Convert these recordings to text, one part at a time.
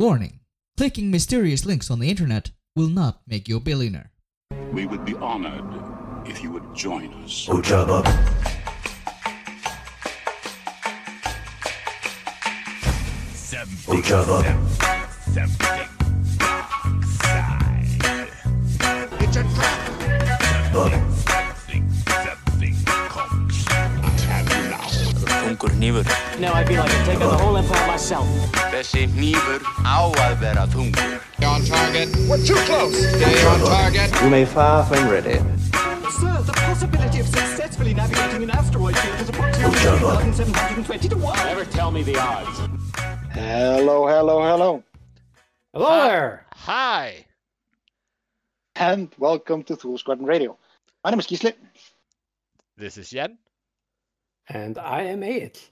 Warning clicking mysterious links on the internet will not make you a billionaire. We would be honored if you would join us. Ojaba. Ojaba. Þungur hnífur. Now I feel like I'm taking the whole empire myself. Þessi hnífur á að vera þungur. Stay on target. We're too close. Stay on target. You may fire when ready. Sir, the possibility of successfully navigating an asteroid field is approximately Java. 1,720 to 1. Never tell me the odds. Hello, hello, hello, Hello there. Hi. and welcome to Thule Squadron Radio. My name is Gisli. This is Jen. And I am it.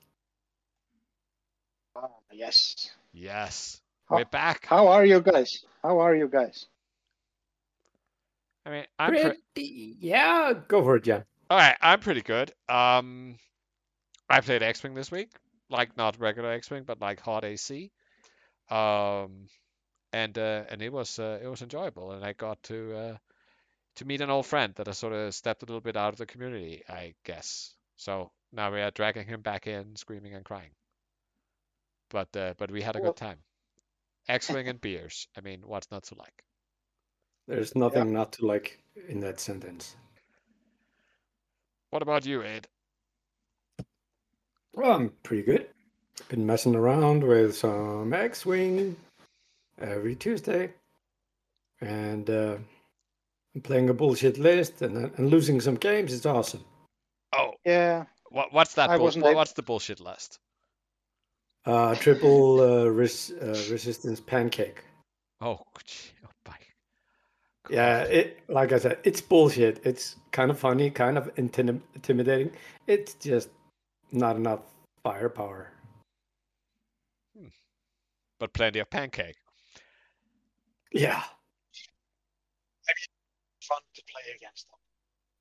Ah, yes. Yes. How- We're back. How are you guys? How are you guys? I mean, I'm pre- Pretty, yeah, go for it, Jan. all right. I'm pretty good. Um, I played X-wing this week, like not regular X-wing, but like hot AC. Um, and uh, and it was uh, it was enjoyable, and I got to uh, to meet an old friend that I sort of stepped a little bit out of the community, I guess. So now we are dragging him back in, screaming and crying. But uh, but we had a Well- good time. X-wing and beers. I mean, what's not to like? There's nothing not to like in that sentence. What about you, Ed? Well, I'm pretty good. Been messing around with some X-Wing every Tuesday. And uh, I'm playing a bullshit list and, and losing some games. It's awesome. Oh, Yeah, what what's that? I Bull- what- what's the bullshit list? Uh, triple uh, res- uh, resistance pancake. Oh, gee, oh my. Yeah, it like I said, it's bullshit. It's kind of funny, kind of intim- intimidating. It's just not enough firepower. But plenty of pancake. Yeah, fun to play against them.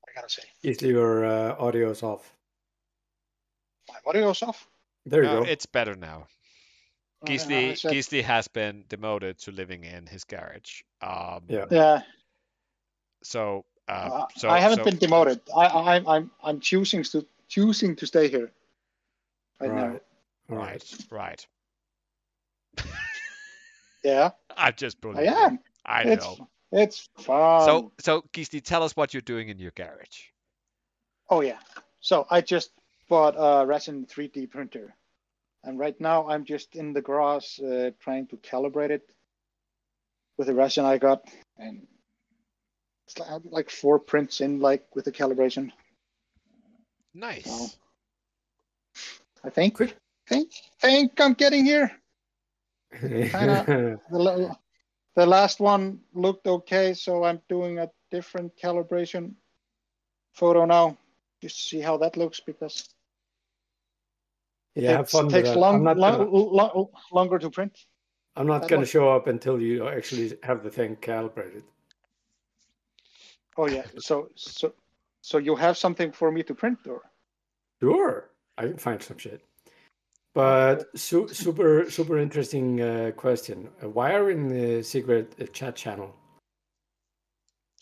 I gotta say. usually your uh, audio's off. My audio's off. There you No, go. it's better now. Uh, I Gisli, said- has been demoted to living in his garage. Um, Yeah. Yeah, So, uh, uh, so I haven't so- been demoted. I, I, I'm, I'm, I'm choosing to choosing to stay here. Right, now. Right. All right. Right, right. Yeah, I just I am. I It's know. it's fun. So, so Gisli, tell us what you're doing in your garage. Oh yeah. So I just bought a resin 3D printer, and right now I'm just in the garage uh, trying to calibrate it with the resin I got, and it's like, like four prints in, like with the calibration. Nice. So I think Quick. think think I'm getting here. Kinda- The the last one looked okay, so I'm doing a different calibration photo now. Just see how that looks because yeah, have it fun takes long, I'm not long, gonna, lo- longer to print. I'm not gonna show up until you actually have the thing calibrated. Oh yeah. So so so you have something for me to print or? Sure, I can find some shit. But su- super, super interesting uh, question. Uh, Why are we in the secret uh, chat channel?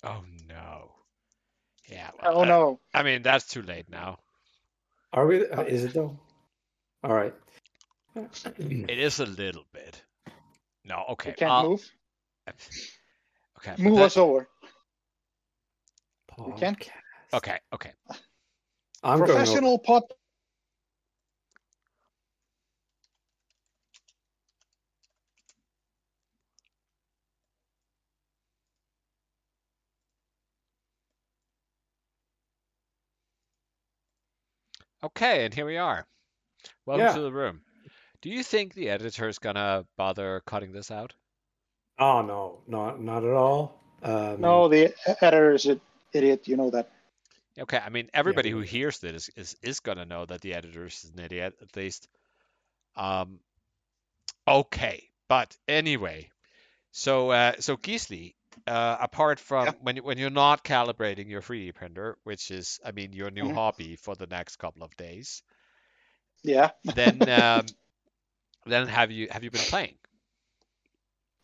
Oh no. Yeah. Oh well, uh, no. I mean, that's too late now. Are we? Uh, is it though? All right. It is a little bit. No. Okay. You can't I'll- move. Okay. Move that- us over. You can't. Okay. Okay. I'm going. Professional pod. Okay, and here we are. Welcome Yeah. to the room. Do you think the editor's gonna bother cutting this out? Oh no, not not at all. Um, No, the editor is an idiot. You know that. Okay, I mean everybody who hears this is is gonna know that the editor is an idiot at least. Um, okay, but anyway, so uh, so Gisli, uh, apart from Yeah. when you, when you're not calibrating your 3D printer, which is I mean your new Mhm. hobby for the next couple of days, Yeah. then um, then have you have you been playing?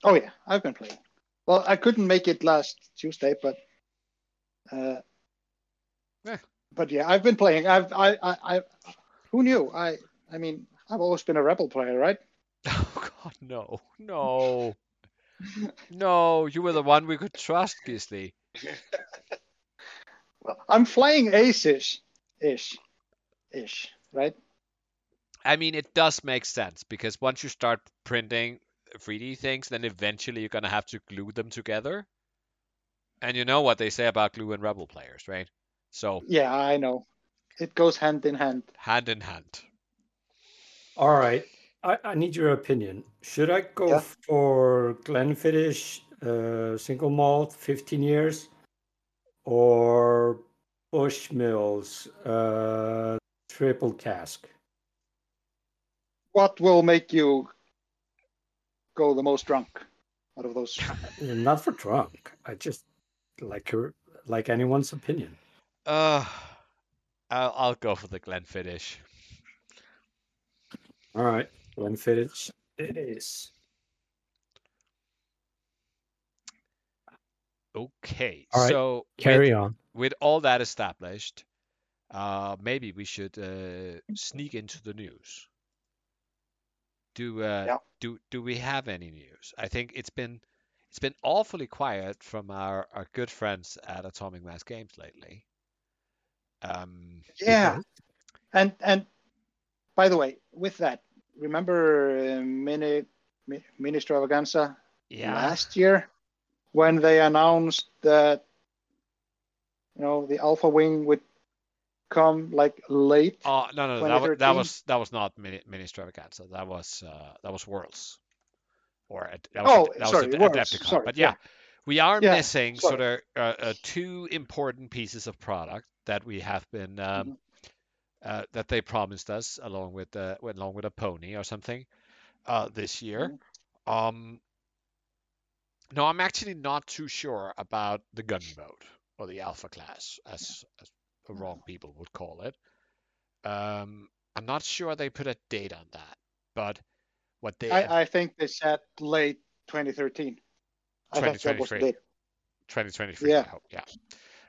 Oh yeah, I've been playing. Well, I couldn't make it last Tuesday, but uh, Yeah. but yeah, I've been playing. I've I I, I who knew? I I mean, I've always been a rebel player, right? Oh God, no, no, no! You were the one we could trust, Gisli. Well, I'm flying aces, ish, ish, right? I mean, it does make sense because once you start printing 3D things, then eventually you're gonna have to glue them together. And you know what they say about glue and rebel players, right? So Yeah, I know. It goes hand in hand. hand in hand. All right. I, I need your opinion. Should I go Yeah. for Glenfiddich uh, single malt, 15 years, or Bushmills uh, triple cask? What will make you go the most drunk out of those? Not for drunk. I just like your like anyone's opinion. Uh, I'll, I'll go for the Glenfiddich. All right, Glenfiddich it is. Okay, All right, so with- Carry on. with all that established, uh, maybe we should uh, sneak into the news. Do uh, Yeah. do do we have any news? I think it's been it's been awfully quiet from our, our good friends at Atomic Mass Games lately. Um, Yeah, and and by the way, with that, remember uh, mini Mi- mini extravaganza yeah, last year when they announced that you know the Alpha Wing would come like late. Oh no no, no that, wa- that was that was not mini, mini extravaganza. That was uh, that was Worlds, or a, that was Oh, that sorry, was Worlds, Adepticon. sorry, but yeah, yeah. we are Yeah, missing sorry. sort of uh, uh, two important pieces of product that we have been um, Mm-hmm. uh, that they promised us along with uh, along with a pony or something uh, this year. Mm-hmm. Um, no, I'm actually not too sure about the gun mode or the alpha class, as, as the wrong people would call it. Um, I'm not sure they put a date on that, but what they I, I think they said late 2013. I thought that was 2023. late. 2023. I Yeah. hope. Yeah.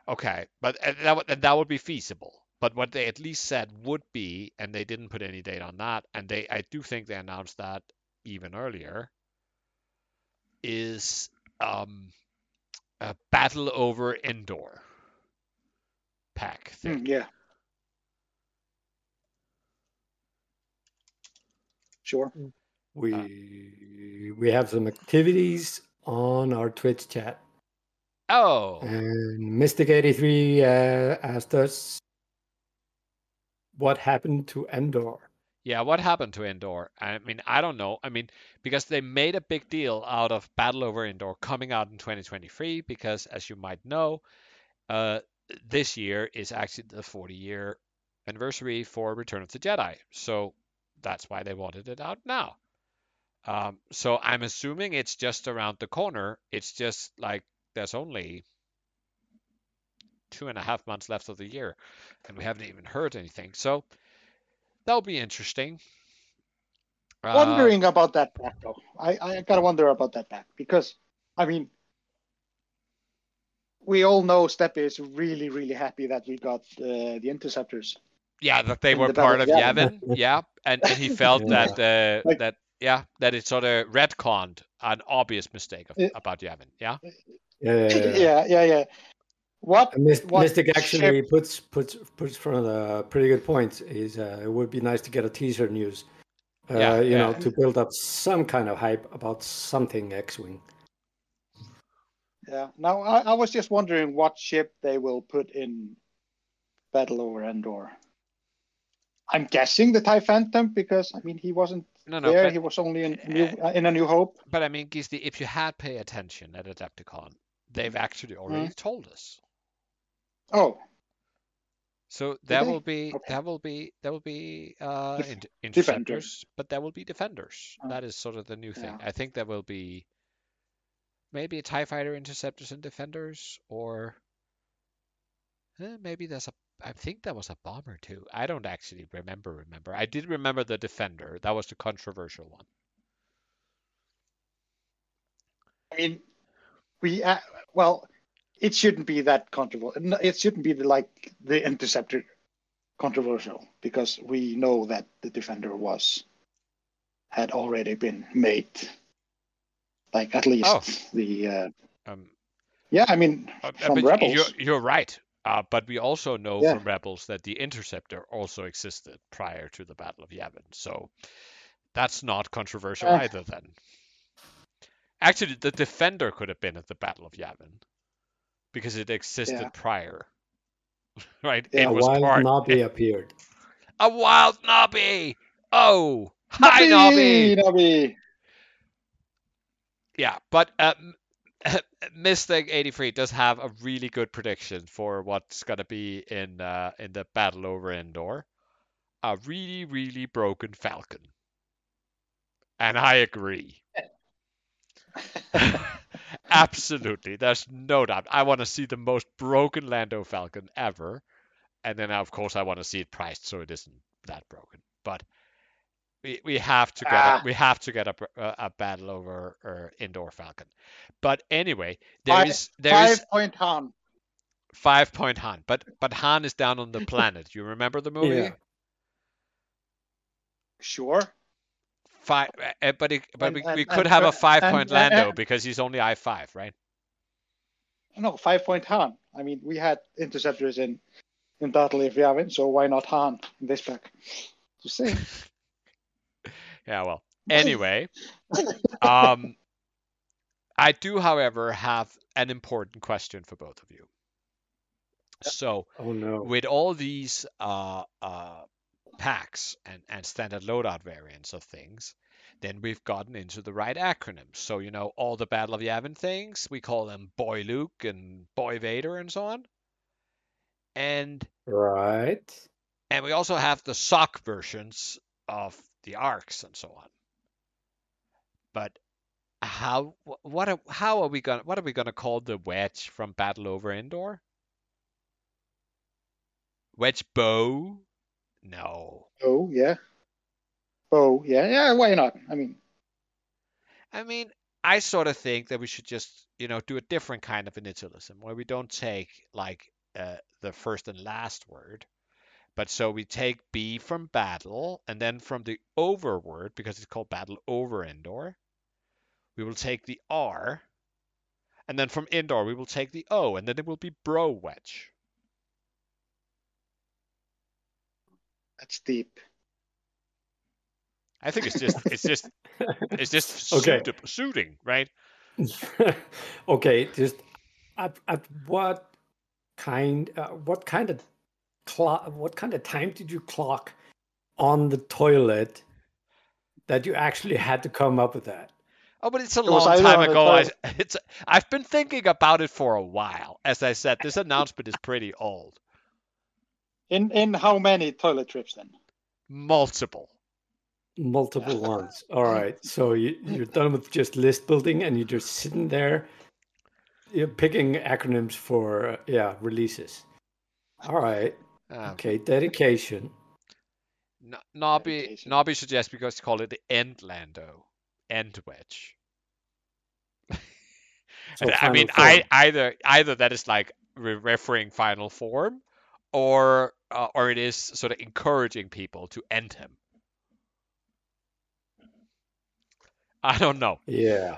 Okay, but and that would, and that would be feasible. But what they at least said would be, and they didn't put any date on that, and they I do think they announced that even earlier, is um, a battle over Endor pack thing. Mm, yeah. Sure. We we have some activities on our Twitch chat. Oh, And Mystic83 uh, asked us what happened to Endor. Yeah, what happened to Endor? I mean, I don't know. I mean, because they made a big deal out of Battle Over Endor coming out in 2023, because as you might know, uh, this year is actually the 40 year anniversary for Return of the Jedi. So that's why they wanted it out now. Um, so I'm assuming it's just around the corner. It's just like there's only two and a half months left of the year, and we haven't even heard anything. So that'll be interesting. Uh, Wondering about that pack though. I, I gotta wonder about that pack because I mean we all know Stebbi is really, really happy that we got uh, the interceptors. yeah, that they were the part of of Yavin. Yavin. yeah, and, and he felt Yeah. that uh, Like- that yeah that it sort of retconned an obvious mistake of, Yeah. about Yavin. Yeah. Yeah, yeah, yeah, yeah. What? And Myst- what Mystic actually ship- puts puts puts from a pretty good point. Is uh, it would be nice to get a teaser news, uh, Yeah, you know, to build up some kind of hype about something X-wing. Yeah. Now I, I was just wondering what ship they will put in Battle over Endor. I'm guessing the Tie Phantom because I mean he wasn't No, no, there. but- he was only in New, uh, in A New Hope. But I mean, Gisli, if you had paid attention at Adepticon, they've actually already Mm. told us. Oh, So there will be Okay. there will be there will be uh, Def- in- defenders. but there will be defenders. Oh. That is sort of the new thing. Yeah. I think there will be maybe a Tie Fighter interceptors and defenders, or eh, maybe there's a. I think that was a bomber too. I don't actually remember. Remember, I did remember the defender. That was the controversial one. I mean, we uh, well, it shouldn't be that controversial. It shouldn't be the, like the interceptor controversial because we know that the defender was had already been made. Like at least Oh. the uh, Um, yeah, I mean uh, from Rebels. You're, you're right. Uh, but we also know Yeah. from Rebels that the Interceptor also existed prior to the Battle of Yavin. So that's not controversial Uh. either then. Actually, the Defender could have been at the Battle of Yavin because it existed Yeah. prior. right? Yeah, it A was wild part. Nobby appeared. A wild Nobby! Oh! Hi, Nobby! Nobby! Yeah, but uh, M- Mystic 83 does have a really good prediction for what's gonna be in uh, in the battle over Endor. A really, really broken Falcon. And I agree. Absolutely. There's no doubt. I want to see the most broken Lando Falcon ever. And then, of course, I want to see it priced so it isn't that broken. But we, we have to get Ah. a, we have to get a, a, a battle over uh, Endor Falcon. But anyway, there Five- is there is Five point Han. five point Han, but but Han is down on the planet. You remember the movie? Yeah. Sure. Five, uh, but it, but And- we, and- we could and have a five and- point and- Lando and- because he's only I five, right? No, five point Han. I mean, we had interceptors in in Battle of Yavin, so why not Han in this pack? Just saying. Yeah, well. Anyway, um, I do, however, have an important question for both of you. So, Oh no. with all these uh, uh, packs and, and standard loadout variants of things, then we've gotten into the right acronyms. So, you know, all the Battle of Yavin things, we call them Boy Luke and Boy Vader and so on. And Right. and we also have the sock versions of the arcs and so on. But how what are, how are we gonna what are we gonna call the wedge from Battle Over Endor? Wedge bow? No. Oh yeah. Oh yeah, yeah. Why not? I mean, I mean, I sort of think that we should just, you know, do a different kind of initialism where we don't take like uh, the first and last word, but so we take B from battle and then from the over word because it's called battle over Endor, we will take the R, and then from Endor we will take the O, and then it will be bro wedge. that's deep. I think it's just it's just it's just Okay. suit- suiting, right? okay, just at, at what kind uh, what kind of clock what kind of time did you clock on the toilet that you actually had to come up with that? Oh, but it's a It long time ago. I, it's i've been thinking about it for a while. As I said, this announcement is pretty old. In in how many toilet trips then? Multiple. Multiple ones. All right. So you, you're done with just list building and you're just sitting there you're picking acronyms for uh, yeah, releases. All right. Um, Okay, dedication. N- Nobby Nobby suggests because call it the end Lando, end wedge. So I mean, I either either that is like re- referring final form, or uh, or it is sort of encouraging people to end him. I don't know. Yeah.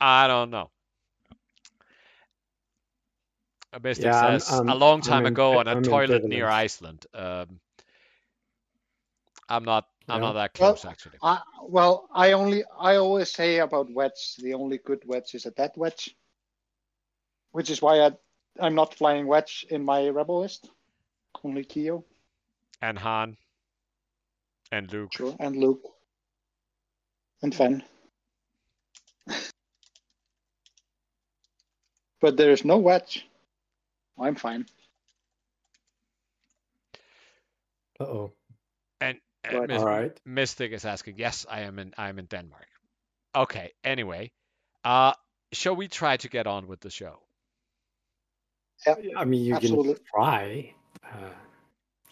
I don't know. A Mystic Yeah, I'm- says I'm- a long I'm time in- ago on a I'm toilet near. Iceland. Um, I'm not. I'm Yeah. not that Well, close actually. I, well, I only I always say about wedge, the only good wedge is a dead wedge, which is why I I'm not flying wedge in my rebel list. Only Keo, And Han. And Luke. sure, and Luke, and Fen. but there is no wedge. I'm fine. Uh oh. And, and Right. Mys- All right. Mystic is asking, yes, I am in. I am in Denmark. Okay. Anyway, uh, shall we try to get on with the show? Yeah, I mean, you Absolutely. can try. Uh,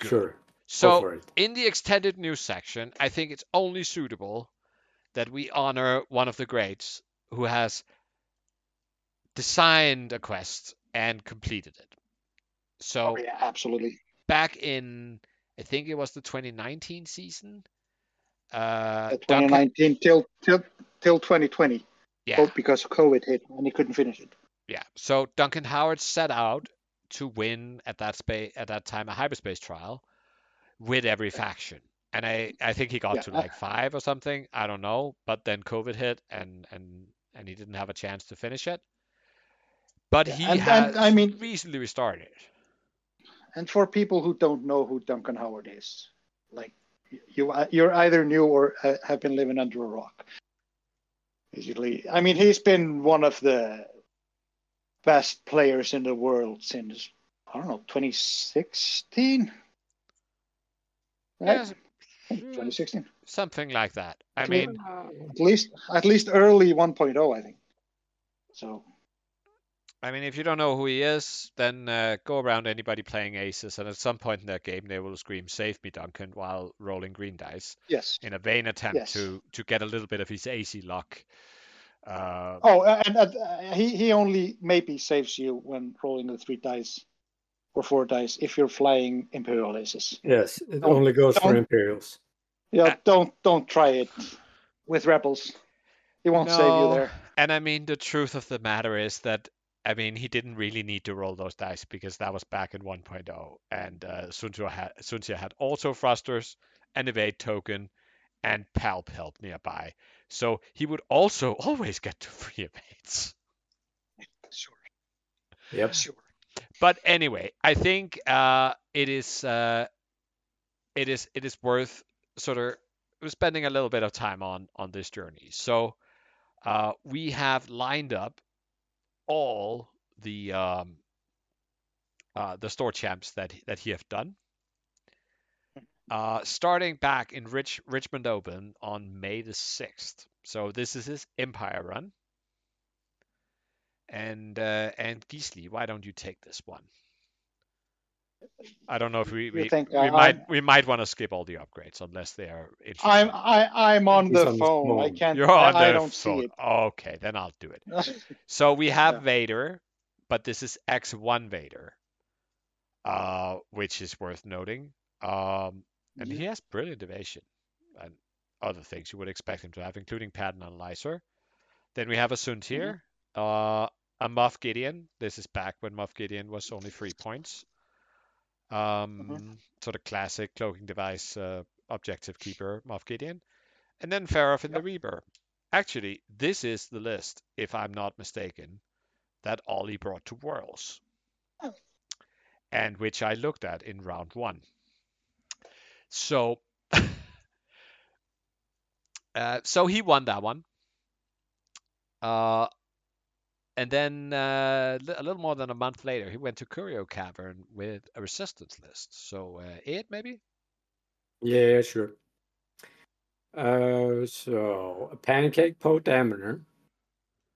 sure. So, in the extended news section, I think it's only suitable that we honor one of the greats who has designed a quest and completed it. So Oh, yeah, absolutely. back in I think it was the 2019 season. Uh, Duncan- 2019 till till till 2020. yeah, Oh, because COVID hit and he couldn't finish it. yeah. So Duncan Howard set out to win at that space at that time a hyperspace trial with every faction, and I I think he got Yeah, to like five or something. I don't know, but then COVID hit and and and he didn't have a chance to finish it. But he and- has and, I mean- recently restarted. And for people who don't know who Duncan Howard is, like you, you're either new or uh, have been living under a rock. Basically, I mean, he's been one of the best players in the world since I don't know 2016. Right? Yes, 2016. something like that. I Yeah. mean, At least, at least early 1.0, I think. So I mean, if you don't know who he is, then uh, go around anybody playing aces, and at some point in their game, they will scream "Save me, Duncan!" while rolling green dice yes. in a vain attempt Yes. to to get a little bit of his AC luck. Uh, Oh, and uh, he he only maybe saves you when rolling the three dice or four dice if you're flying imperial aces. Yes, it Don't- only goes for Imperials. Yeah, Uh, don't don't try it with rebels. He won't save you there. And I mean, the truth of the matter is that I mean, he didn't really need to roll those dice because that was back in 1.0, and uh, Soontir had Soontir had auto thrusters, an evade token, and palp help nearby. So he would also always get to free evades. Sure, Yep. sure. But anyway, I think uh, it is uh, it is it is worth sort of spending a little bit of time on on this journey. So uh, we have lined up all the um, uh, the store champs that that he have done. Uh, starting back in Rich Richmond Open on May the sixth. So this is his Empire run. And uh, and Gisli, why don't you take this one? I don't know if we we, think, we uh, might I'm- we might want to skip all the upgrades unless they are interesting. I'm I I'm on the on the phone. I can't. You're on I, I the don't phone. see it. Okay, then I'll do it. So we have Yeah. Vader, but this is X1 Vader, uh, which is worth noting. Um, and he has brilliant evasion and other things you would expect him to have, including pattern analyzer. Then we have a Soontir, uh, a Moff Gideon. This is back when Moff Gideon was only three points. Um, Sort of classic cloaking device, uh, objective keeper Moff Gideon. And then Farah in the Reaper. Actually, this is the list, if I'm not mistaken, that Ollie brought to Worlds. Oh. And which I looked at in round one. So, uh, so he won that one. Uh, and then uh, a little more than a month later, he went to Curio Cavern with a resistance list. So, uh, eight maybe? Yeah, sure. Uh, so a pancake Poe Dameron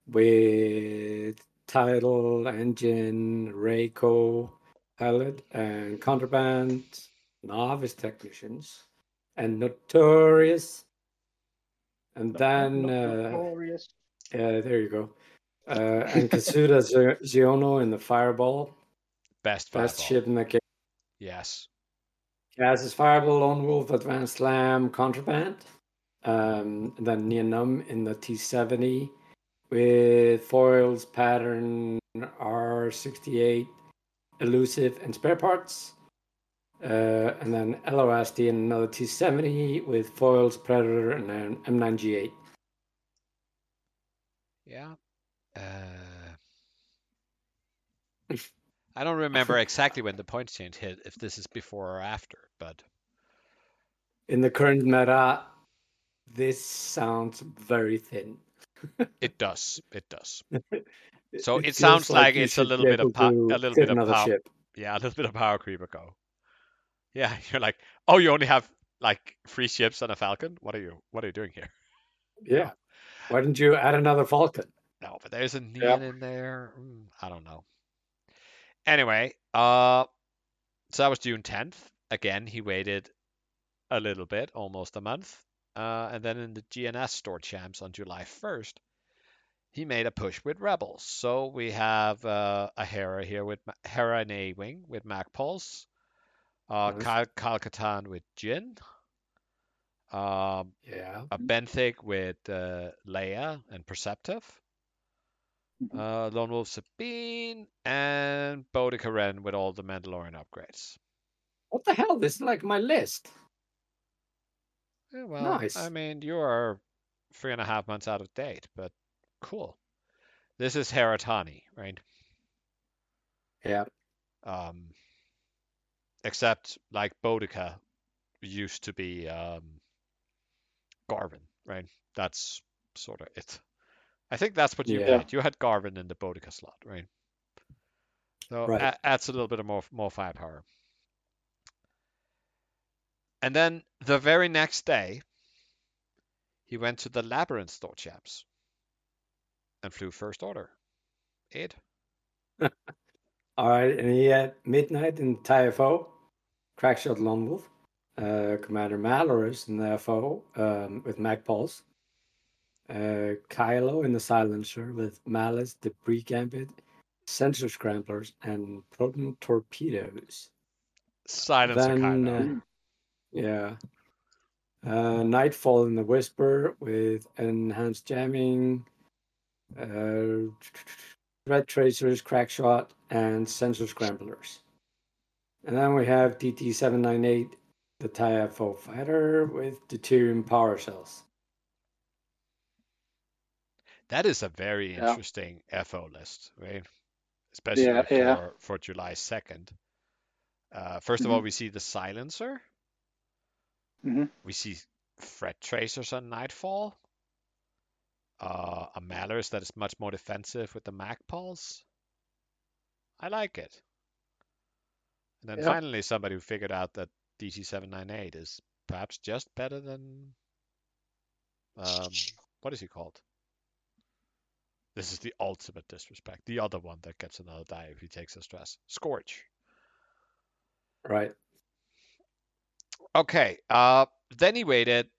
with title, engine, Rayco, pilot, and contraband, novice technicians, and notorious. And then, uh, yeah, there you go. Uh, and Kazuda Zi- Xiono in the Fireball, Best best fireball. ship in the game. Yes. Kaz's Fireball, Lone Wolf, Advanced Slam, Contraband. Um, then Nien Nunb in the T70 with foils, pattern, R68, elusive, and spare parts. Uh, and then LOSD in another T70 with foils, Predator, and then M9G8. Yeah. Uh, I don't remember exactly when the points change hit, if this is before or after, but In the current meta, this sounds very thin. it does. It does. So it feels sounds like you it's a little bit of to a little bit of another pow- ship. Yeah, a little bit of power creep ago. Yeah, you're like, oh, you only have like three ships and a Falcon. What are you? What are you doing here? Yeah. Why didn't you add another Falcon? No, but there's a neon in there. Mm, I don't know. Anyway, uh, so that was June 10th. Again, he waited a little bit, almost a month. Uh, and then in the GNS store champs on July 1st, he made a push with rebels. So we have uh, a Hera here with Ma- Hera and A Wing with Mac Pulse, uh, Nice. Kalkatan with Jin, um, Yeah. a Benthic with uh, Leia and Perceptive, Mhm. uh, Lone Wolf Sabine, and Boudica Ren with all the Mandalorian upgrades. What the hell? This is like my list. Yeah, well, I mean, you are three and a half months out of date, but cool. This is Heratani, right? Yeah. Um, except like Boudica used to be um, Garven, right? That's sort of it. I think that's what you Yeah. had. You had Garven in the Boudica slot, right? So Right. a- adds a little bit of more more firepower. And then the very next day, he went to the Labyrinth store chaps and flew First Order. Ed. All right, and he had Midnight in TIFO, Crackshot Lone Wolf, uh, Commander Malarus in the FO um, with Mac Pulse, uh, Kylo in the Silencer with Malice, Debris Gambit, Sensor Scramblers, and Proton Torpedoes. Silencer Then, Kylo. uh, yeah. Uh, Nightfall in the Whisper with Enhanced Jamming, uh, Red Tracers, Crackshot, and Sensor Scramblers. And then we have DT798, the TIFO fighter with deuterium power cells. That is a very Yeah. interesting FO list, right? Especially Yeah, for, yeah. for July 2nd. Uh, 1st of all, Mhm. we see the Silencer. Mhm. We see Threat Tracers on Nightfall. Uh, a Malarus that is much more defensive with the Mac Pulse. I like it. And then Yep. finally, somebody who figured out that DT798 is perhaps just better than. Um, what is he called? This is the ultimate disrespect. The other one that gets another die if he takes a stress. Scorch. Right. Okay. Uh, then he waited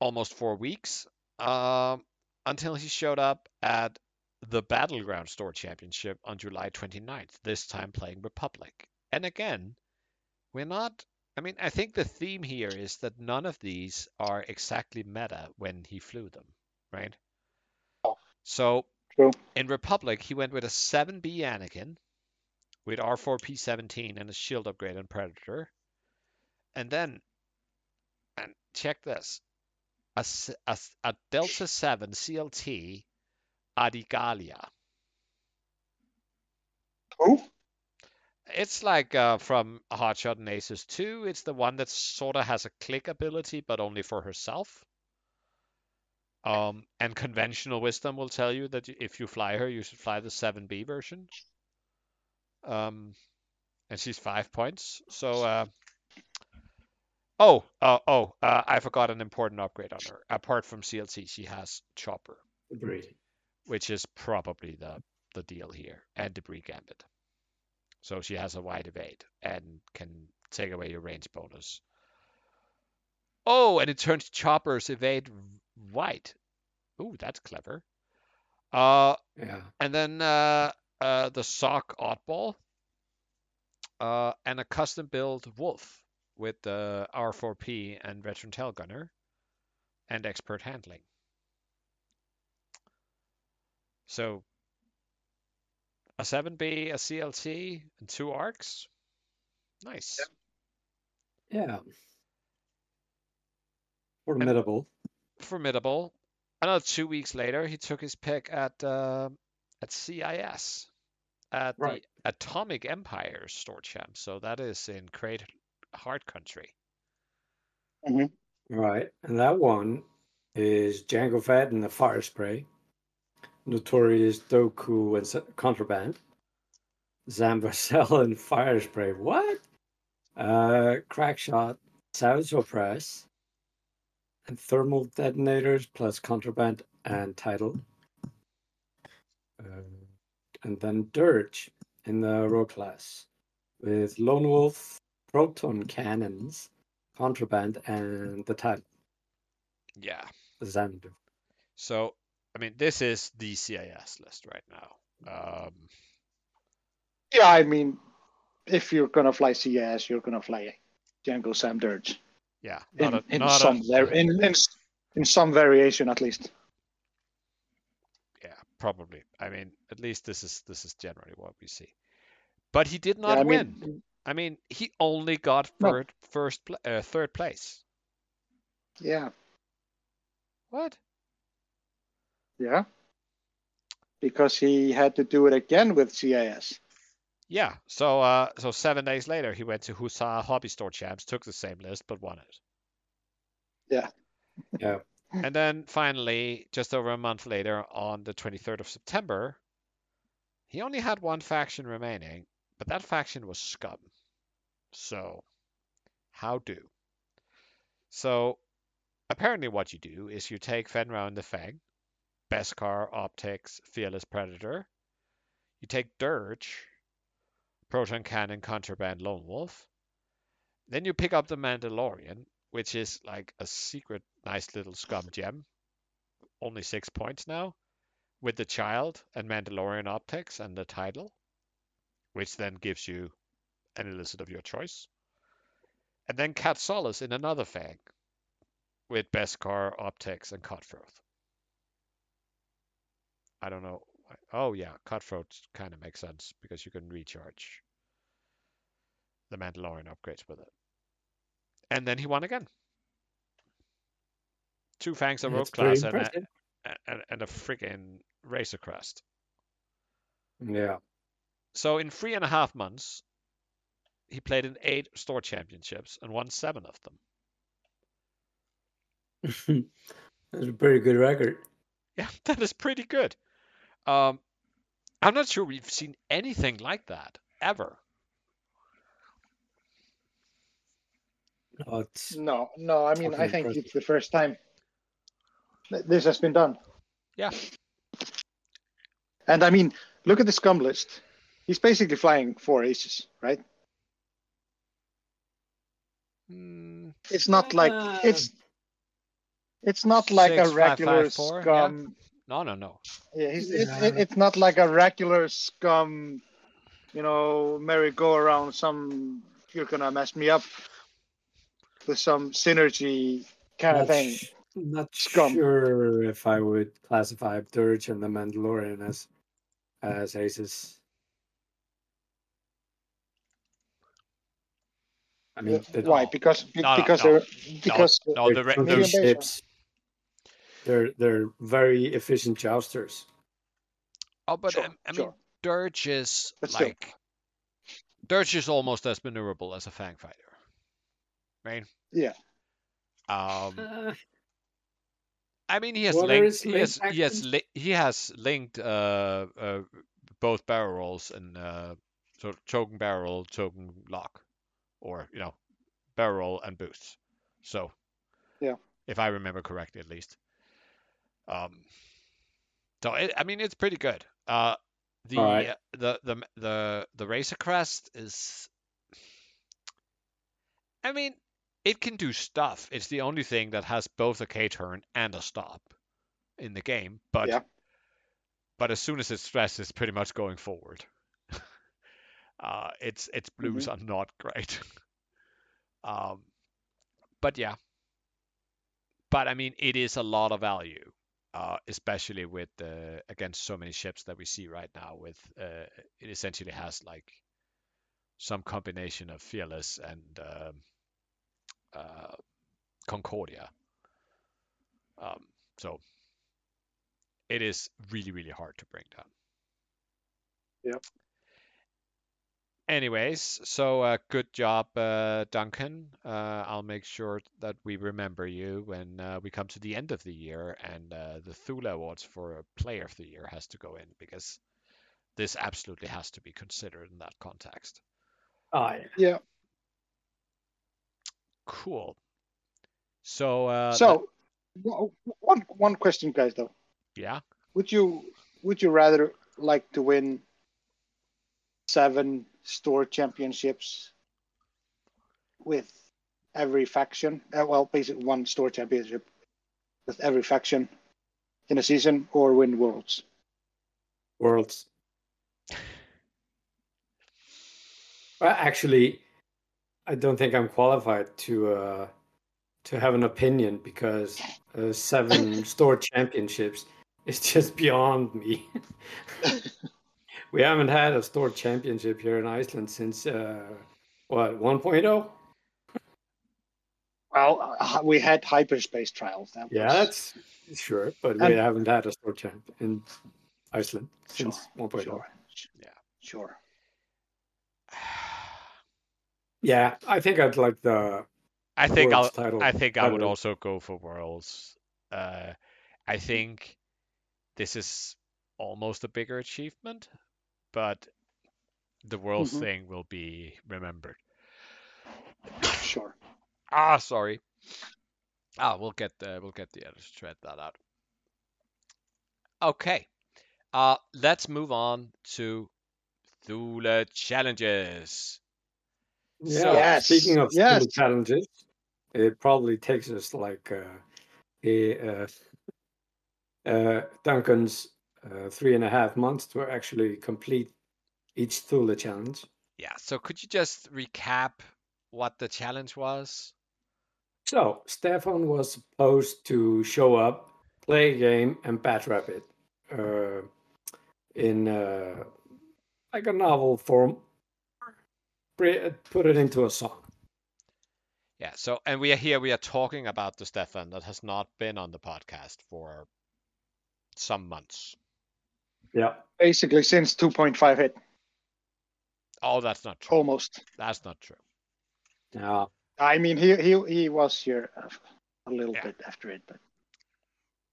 almost four weeks um, until he showed up at the Battleground Store Championship on July 29th, this time playing Republic. And again, we're not. I mean, I think the theme here is that none of these are exactly meta when he flew them, right? So True. in Republic, he went with a 7B Anakin with R4P17 and a shield upgrade on Predator. And then, and check this, a, a a Delta 7 CLT Adi Gallia. Who? It's like uh, from Hotshot and Aces 2. It's the one that sort of has a click ability, but only for herself. Um, and conventional wisdom will tell you that if you fly her, you should fly the 7B version. Um, and she's five points. So, uh, oh, uh, oh, uh, I forgot an important upgrade on her. Apart from CLC, she has Chopper, Agreed. which is probably the the deal here, and Debris Gambit. So she has a wide evade and can take away your range bonus. Oh, and it turns Chopper's evade white. Ooh, that's clever. Uh, Yeah. and then uh, uh, the sock oddball, uh, and a custom built wolf with the R4P and veteran tail gunner, and expert handling. So a 7B, a CLT, and two arcs. Nice. Yeah. Formidable. Formidable. Another two weeks later, he took his pick at uh, at CIS at Right. the Atomic Empire store champ. So that is in Great Heart Country. Right. And that one is Django Fett and the Fire Spray, Notorious Dooku and Contraband, Zam Wesell and Fire Spray. What? Uh, Crackshot, Savage Press, and Thermal Detonators plus Contraband and Title. Uh, and then Dirge in the Rogue class with Lone Wolf, Proton Cannons, Contraband, and the Title. Yeah. Xanadu. So I mean, this is the CIS list right now. Um, Yeah, I mean, if you're gonna fly CIS, you're gonna fly Django Zam Dirge yeah, in, a, in not a- some in, in in some variation at least. yeah, probably. I mean, at least this is this is generally what we see. But he did Yeah, not I win. mean, I mean, he only got No. third, first, pla- uh, third place. yeah, What? yeah, because he had to do it again with CIS. Yeah. So, uh, so seven days later, he went to Husa Hobby Store Champs, took the same list, but won it. Yeah. Yeah. And then finally, just over a month later, on the 23rd of September, he only had one faction remaining, but that faction was Scum. So, how do? So, apparently, what you do is you take Fenn Rau and the Fang, Beskar, Optics, Fearless Predator. You take Dirge, Proton Cannon, Contraband, Lone Wolf. Then you pick up the Mandalorian, which is like a secret, nice little scum gem. Only six points now, with the child and Mandalorian optics and the title, which then gives you an illicit of your choice. And then Kad Solus in another fang, with Beskar, optics, and Cutthroat. I don't know. Why- Oh yeah, Cutthroat kind of makes sense because you can recharge the Mandalorian upgrades with it. And then he won again. Two fangs of That's rogue class and a, impressive. and, and a friggin' Razor Crest. Yeah. So in three and a half months, he played in eight store championships and won seven of them. That's a pretty good record. Yeah, that is pretty good. Um, I'm not sure we've seen anything like that ever. Oh, No, no, I mean, I think impressive. it's the first time this has been done. Yeah. And I mean, look at the scum list. He's basically flying four aces, right? Hmm, It's not like it's it's not like Six, a regular five, four, yeah. Scum. no, no, no. Yeah, he's, It, Yeah. it, it's not like a regular scum. You know, merry-go-around. Some you're gonna mess me up with some synergy kind of not, thing. sh- not Scum. sure if I would classify Dirge and the Mandalorian as as aces. I mean, the, Why? No. Because be- No, no, because no. they're because No, the, they're re- chunky the Medium ships. They're they're very efficient jousters. oh, but Sure, um, I mean, sure. Dirge is But still. like Dirge is almost as maneuverable as a Fang fighter, right? Yeah. Um, Uh, I mean, he has linked. his He main has, he has li- he has linked uh, uh, both barrel rolls and uh, so choking barrel roll, choking lock, or you know, barrel and boosts. So, Yeah. if I remember correctly, at least. Um, so it, I mean, it's pretty good. Uh, the Alright. the the the the Razor Crest is. I mean, it can do stuff. It's the only thing that has both a K turn and a stop in the game. But Yeah. but as soon as it's stressed, it's pretty much going forward. uh, its its blues Mm-hmm. are not great. um, but yeah. But I mean, it is a lot of value, uh, especially with uh, against so many ships that we see right now. With uh, it essentially has like some combination of fearless and um, uh, Concordia. Um, so it is really, really hard to bring down. Yep. Anyways, so uh, good job, uh, Duncan. Uh, I'll make sure that we remember you when uh, we come to the end of the year and uh, the Thule Awards for Player of the Year has to go in because this absolutely has to be considered in that context. oh, yeah. Yeah. Cool. So, uh, So, w- one one question, guys. Though, yeah. would you would you rather like to win seven store championships with every faction? Uh, well, basically one store championship with every faction in a season or win worlds. Worlds. Well, actually, I don't think I'm qualified to uh, to have an opinion because uh, seven store championships is just beyond me. we haven't had a store championship here in Iceland since uh, what 1.0. Well, uh, we had hyperspace trials. That Yeah, was- that's sure, but we haven't had a store champ in Iceland sure, since 1.0. sure, Yeah. sure. Yeah, I think I'd like the I think I'll. Title. I think I would also go for Worlds. Uh, I think this is almost a bigger achievement, but the Worlds Mhm. thing will be remembered. Sure. Ah, sorry. Ah, we'll get the we'll get the editor to shred that out. Okay. Uh, let's move on to Thule challenges. Yeah. So- Yes, Speaking of yes. school challenges, it probably takes us like uh, a uh, uh, Duncan's uh, three and a half months to actually complete each Thule challenge. Yeah. So could you just recap what the challenge was? So Stefan was supposed to show up, play a game, and bat rap it uh, in uh, like a novel form. Put it into a song. Yeah. So and we are here. We are talking about the Stefan that has not been on the podcast for some months. Yeah. Basically, since 2.5 hit, Oh, that's not true. almost. That's not true. Yeah. I mean, he he he was here uh, a little Yeah. bit after it, but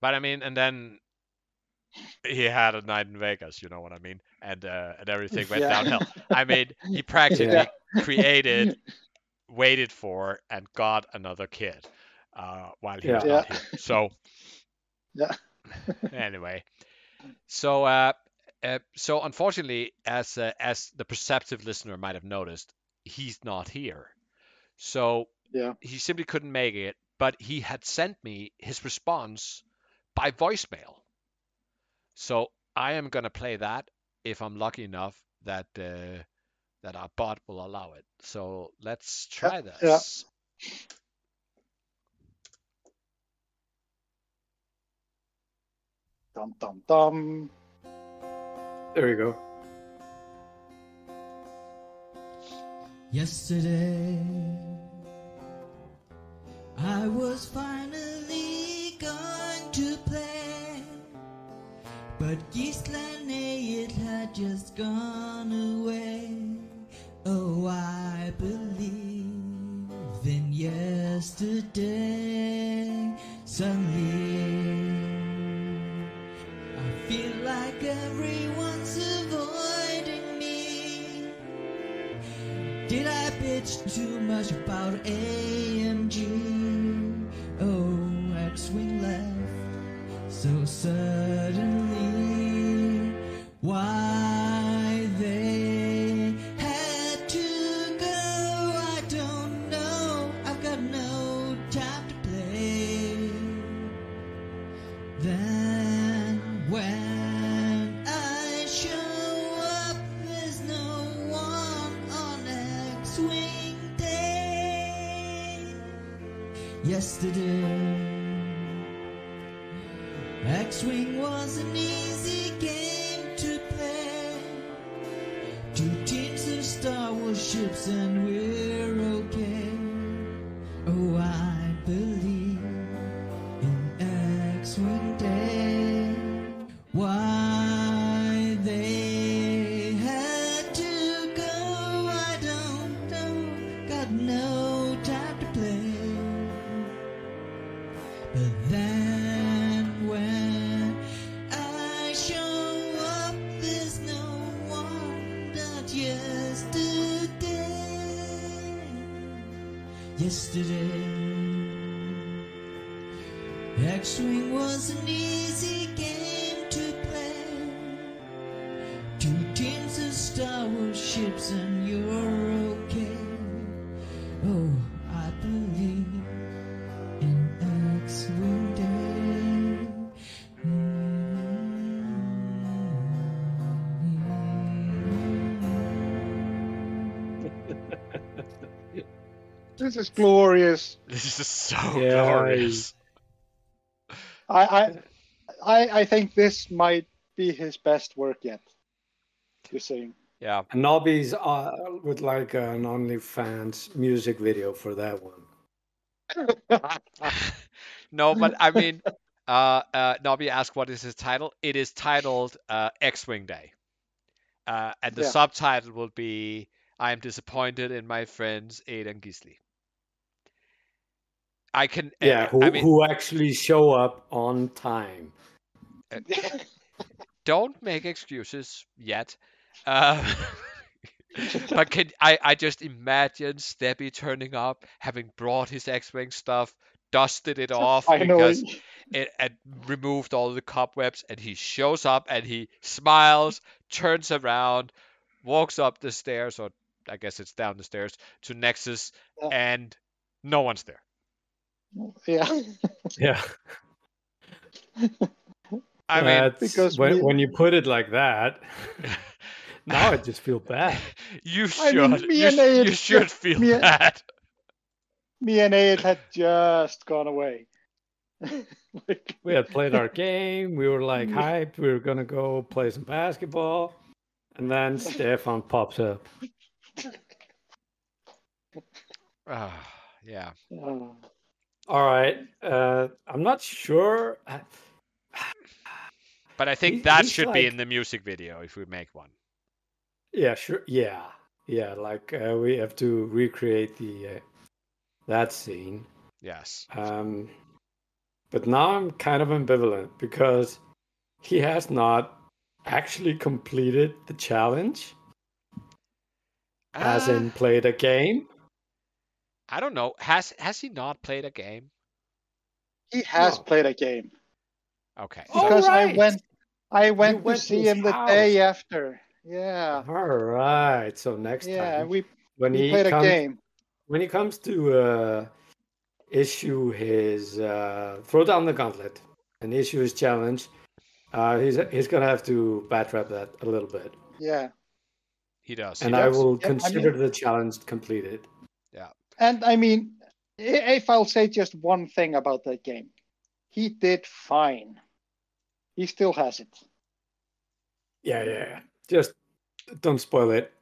But I mean, and then he had a night in Vegas. You know what I mean? And uh, and everything went Yeah. downhill. I mean, he practically Yeah. created, waited for, and got another kid uh, while he was Yeah. not here. So Yeah. anyway, so uh, uh, so unfortunately, as uh, as the perceptive listener might have noticed, he's not here. So Yeah. he simply couldn't make it. But he had sent me his response by voicemail. So I am gonna play that if I'm lucky enough that uh, that our bot will allow it. So let's try yeah. this. Dum dum dum. There you go. Yesterday, I was finally going to play, but Gisline, it had just gone away. Oh, I believe in yesterday. Suddenly, too much about AMG? Oh, X-Wing left so suddenly. Yesterday, X-Wing was an easy game to play. Two teams of Star Wars ships and we're This is glorious. This is so Yeah, glorious. I, I, I, I think this might be his best work yet. Just saying. Yeah. And Nobby's uh, would like an OnlyFans music video for that one. no, but I mean, uh, uh, Nobby asked what is his title. It is titled uh, X-Wing Day, uh, and the Yeah. subtitle will be "I am disappointed in my friends Aiden Gisli." I can. uh, Yeah, who, I mean, who actually show up on time. don't make excuses yet. Uh, but can I, I just imagine Stebbi turning up, having brought his X-wing stuff, dusted it off because Finally. it had removed all the cobwebs, and he shows up and he smiles, turns around, walks up the stairs, or I guess it's down the stairs to Nexus, Yeah. and no one's there. Yeah. Yeah. I mean, That's- Because when, we- when you put it like that, now I just feel bad. you I should, mean, me you, and sh- you should feel me bad. Me and Ed had just gone away. Like, We had played our game. We were like hyped. We were gonna go play some basketball, and then Stefan pops up. Ah, yeah. uh, All right. Uh, I'm not sure. But I think He- that should be in the music video if we make one. Yeah, sure. Yeah, yeah. Like uh, we have to recreate the uh, that scene. Yes. Um, but now I'm kind of ambivalent because he has not actually completed the challenge, as Ah, in played a game. I don't know. Has has he not played a game? he has No. played a game Okay. Because I went. I went, went to to see his him the house. day after. Yeah. All right. So next Yeah. time We, when we he played comes, a game. when he comes to uh, issue his uh, throw down the gauntlet and issue his challenge, uh, he's he's gonna have to backtrack that a little bit, Yeah. He does. and he I does. will Yep, I consider mean- the challenge completed. And I mean, if I'll say just one thing about that game, he did fine. He still has it. Yeah, yeah, yeah. Just don't spoil it.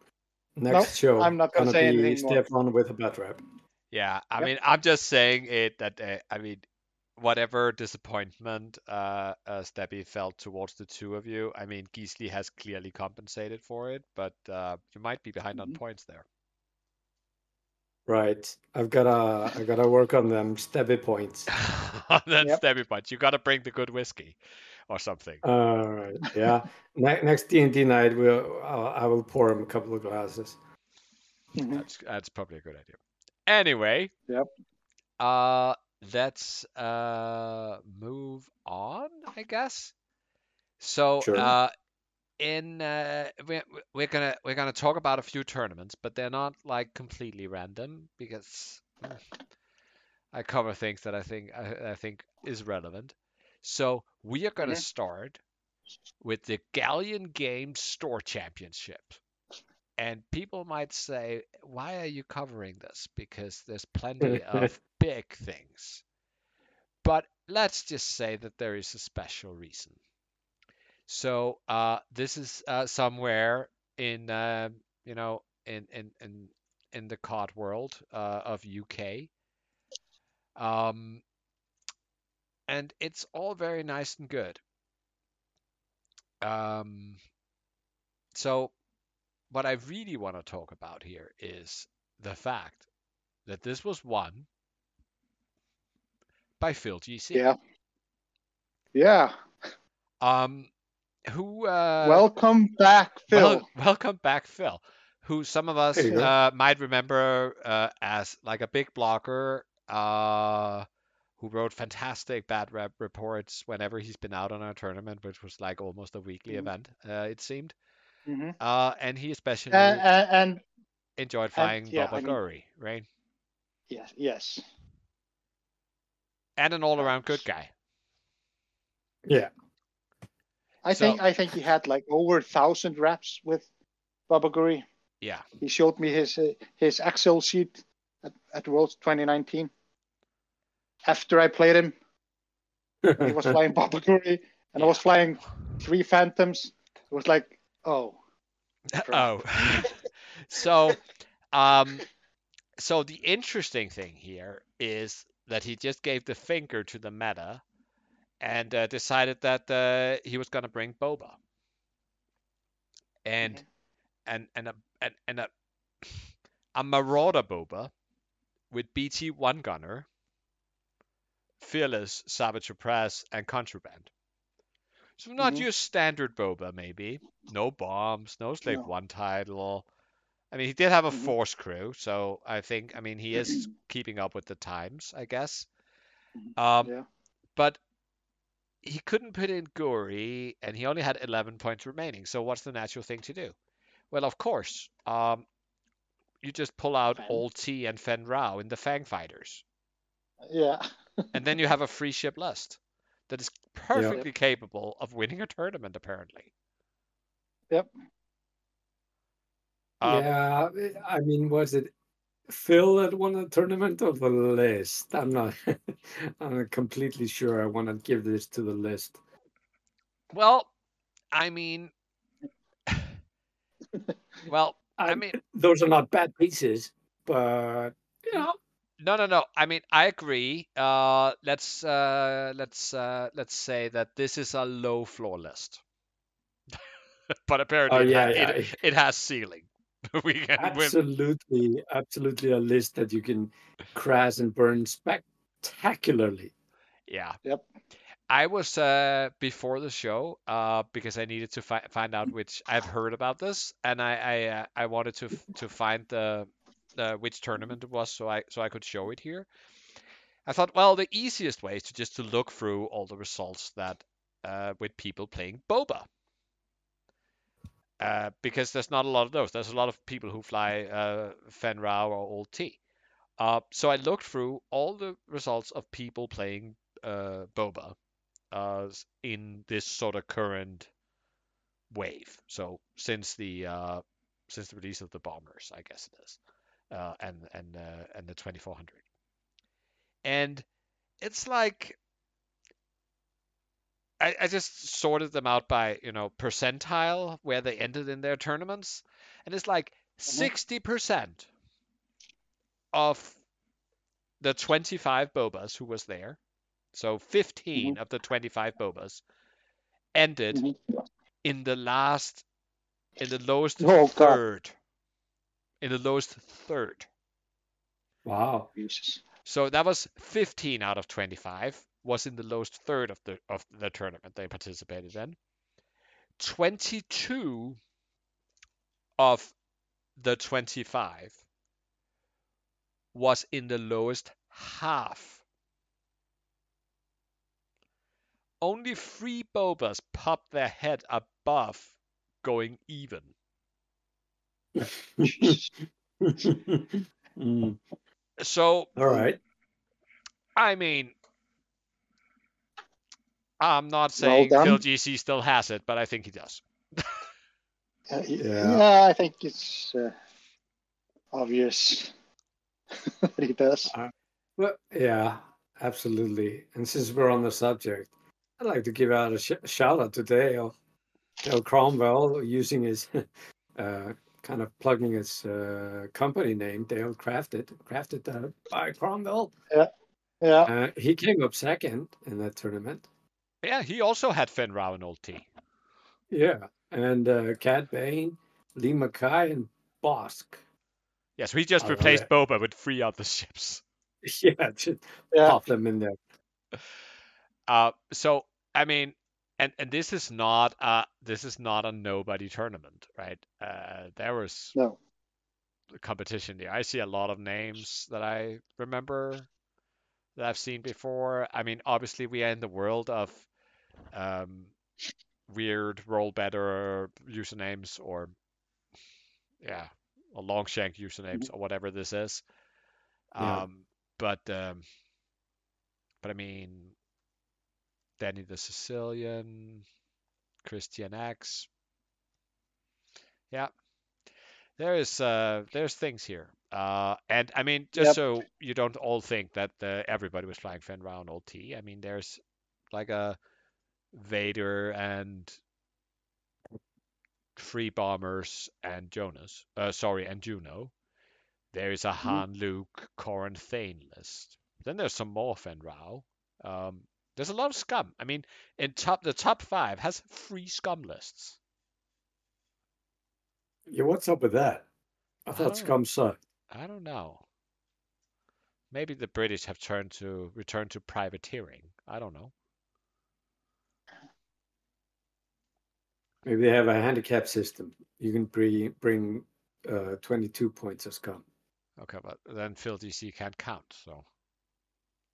Next Nope, show, I'm not gonna gonna say be anything. Stefan with a bat rap. Yeah. I Yep. mean, I'm just saying it that uh, I mean, whatever disappointment uh, uh Stebbi felt towards the two of you, I mean, Gisli has clearly compensated for it, but uh, you might be behind on Mhm. points there. Right. I've gotta I gotta work on them stabby points. then Yep. Stebbi punch. You got to bring the good whiskey or something. All right. Yeah. ne- next D and D night, we'll I'll, I will pour him a couple of glasses. Mhm. That's that's probably a good idea. Anyway. Yep. Uh, let's uh move on, I guess. So Sure. uh, in uh, we're we're gonna we're gonna talk about a few tournaments, but they're not like completely random because mm, I cover things that I think I, I think is relevant. So we are gonna Mhm. start with the Galleon Games Store Championship. And people might say, why are you covering this? Because there's plenty of big things. But let's just say that there is a special reason. So uh, this is uh, somewhere in, uh, you know, in, in, in, in the card world uh, of UK. Um, and it's all very nice and good. Um, so what I really want to talk about here is the fact that this was won by Phil GC. Yeah. Yeah. Um, who? Uh, Welcome back, Phil. wel- welcome back, Phil. Who some of us There uh, might remember uh, as like a big blogger uh, who wrote fantastic bad rep reports whenever he's been out on a tournament, which was like almost a weekly Mhm. event. Uh, it seemed. hmm Uh, and he especially And, and, and enjoyed flying yeah, Boba I mean- Guri, right? yes, yes. And an all-around good guy. Yeah. I So- think I think he had like over a thousand reps with Boba Guri. Yeah. He showed me his his Excel sheet at, at Worlds 2019. After I played him, he was flying Boba Guri, and I was flying three Phantoms. It was like, oh, Oh, so, um, so the interesting thing here is that he just gave the finger to the meta and uh, decided that uh, he was going to bring Boba. And Mhm. and and a and, and a a Marauder Boba with BT one gunner, Fearless, Saboteur Press, and Contraband. So not Mhm. your standard Boba, maybe. No bombs, no Slave No. One title. I mean, he did have a Mhm. force crew, so I think, I mean, he is keeping up with the times, I guess. Mhm. Um, Yeah. But he couldn't put in Guri, and he only had 11 points remaining. So what's the natural thing to do? Well, of course, um, you just pull out Fang. Old T and Fenn Rau in the Fang Fighters, yeah, and then you have a free ship list that is perfectly capable of winning a tournament, apparently. Yep. Um, yeah, I mean, was it Phil had won the tournament or the list? I'm not. I'm not completely sure. I want to give this to the list. Well, I mean, well, I mean, Those are not bad pieces, but you know, no, no, no. I mean, I agree. Uh, let's uh, let's uh, let's say that this is a low floor list, but apparently Oh, yeah, ha- yeah. it, it has ceiling. We can win. absolutely, absolutely a list that you can crash and burn spectacularly. Yeah. Yep. I was uh, before the show uh, because I needed to fi- find out which I've heard about this, and I I, uh, I wanted to f- to find the uh, which tournament it was, so I so I could show it here. I thought, well, the easiest way is to just to look through all the results that uh, with people playing Boba. Uh, because there's not a lot of those. There's a lot of people who fly uh, Fenn Rau or Old T. Uh, so I looked through all the results of people playing uh, Boba uh, in this sort of current wave. So since the uh, since the release of the bombers, I guess it is, and and and the 2400, and it's like I, I just sorted them out by you know percentile where they ended in their tournaments, and it's like 60% of the 25 bobas who was there, so 15 of the 25 bobas ended Mhm. in the last in the lowest Oh, God. third in the lowest third Wow. Jesus. so that was 15 out of 25 was in the lowest third of the of the tournament they participated in. 22 of the 25 was in the lowest half. Only three bobas popped their head above going even. Mm, so All right. I mean, I'm not saying done. Phil GC still has it, but I think he does. Uh, Yeah. yeah. I think it's uh, obvious that he does. Well, yeah, absolutely. And since we're on the subject, I'd like to give out a sh- shout out to Dale, Dale Cromwell, using his uh, kind of plugging his uh, company name, Dale Crafted, crafted uh, by Cromwell. Yeah. Uh, he came up second in that tournament. Yeah, he also had Fenn Rau and Old T. Yeah, and uh, Cad Bane, Lee Mackay, and Bossk. Yes, we just I replaced it. Boba with three other ships. Yeah, just Yeah. pop them in there. Uh, so I mean, and and this is not uh this is not a nobody tournament, right? Uh, there was No. competition there. I see a lot of names that I remember that I've seen before. I mean, obviously we are in the world of um, weird roll better usernames or yeah, or longshank usernames or whatever this is. Yeah. Um, but um, but I mean, Danny the Sicilian, Christian X. Yeah, there is uh, there's things here. Uh, and I mean, just Yep. so you don't all think that uh, everybody was flying Fenn Rau on Old T. I mean, there's like a Vader and three bombers and Jonus. Uh, sorry, and Juno. There is a Han, Luke, Corran, Thane list. Then there's some more Fenn Rau. Um, there's a lot of scum. I mean, in top the top five has three scum lists. Yeah, what's up with that? I I thought don't- Scum sucked. I don't know. Maybe the British have turned to returned to privateering. I don't know. Maybe they have a handicap system. You can bring bring uh, 22 points of Scum. Okay, but then Phil DC can't count, so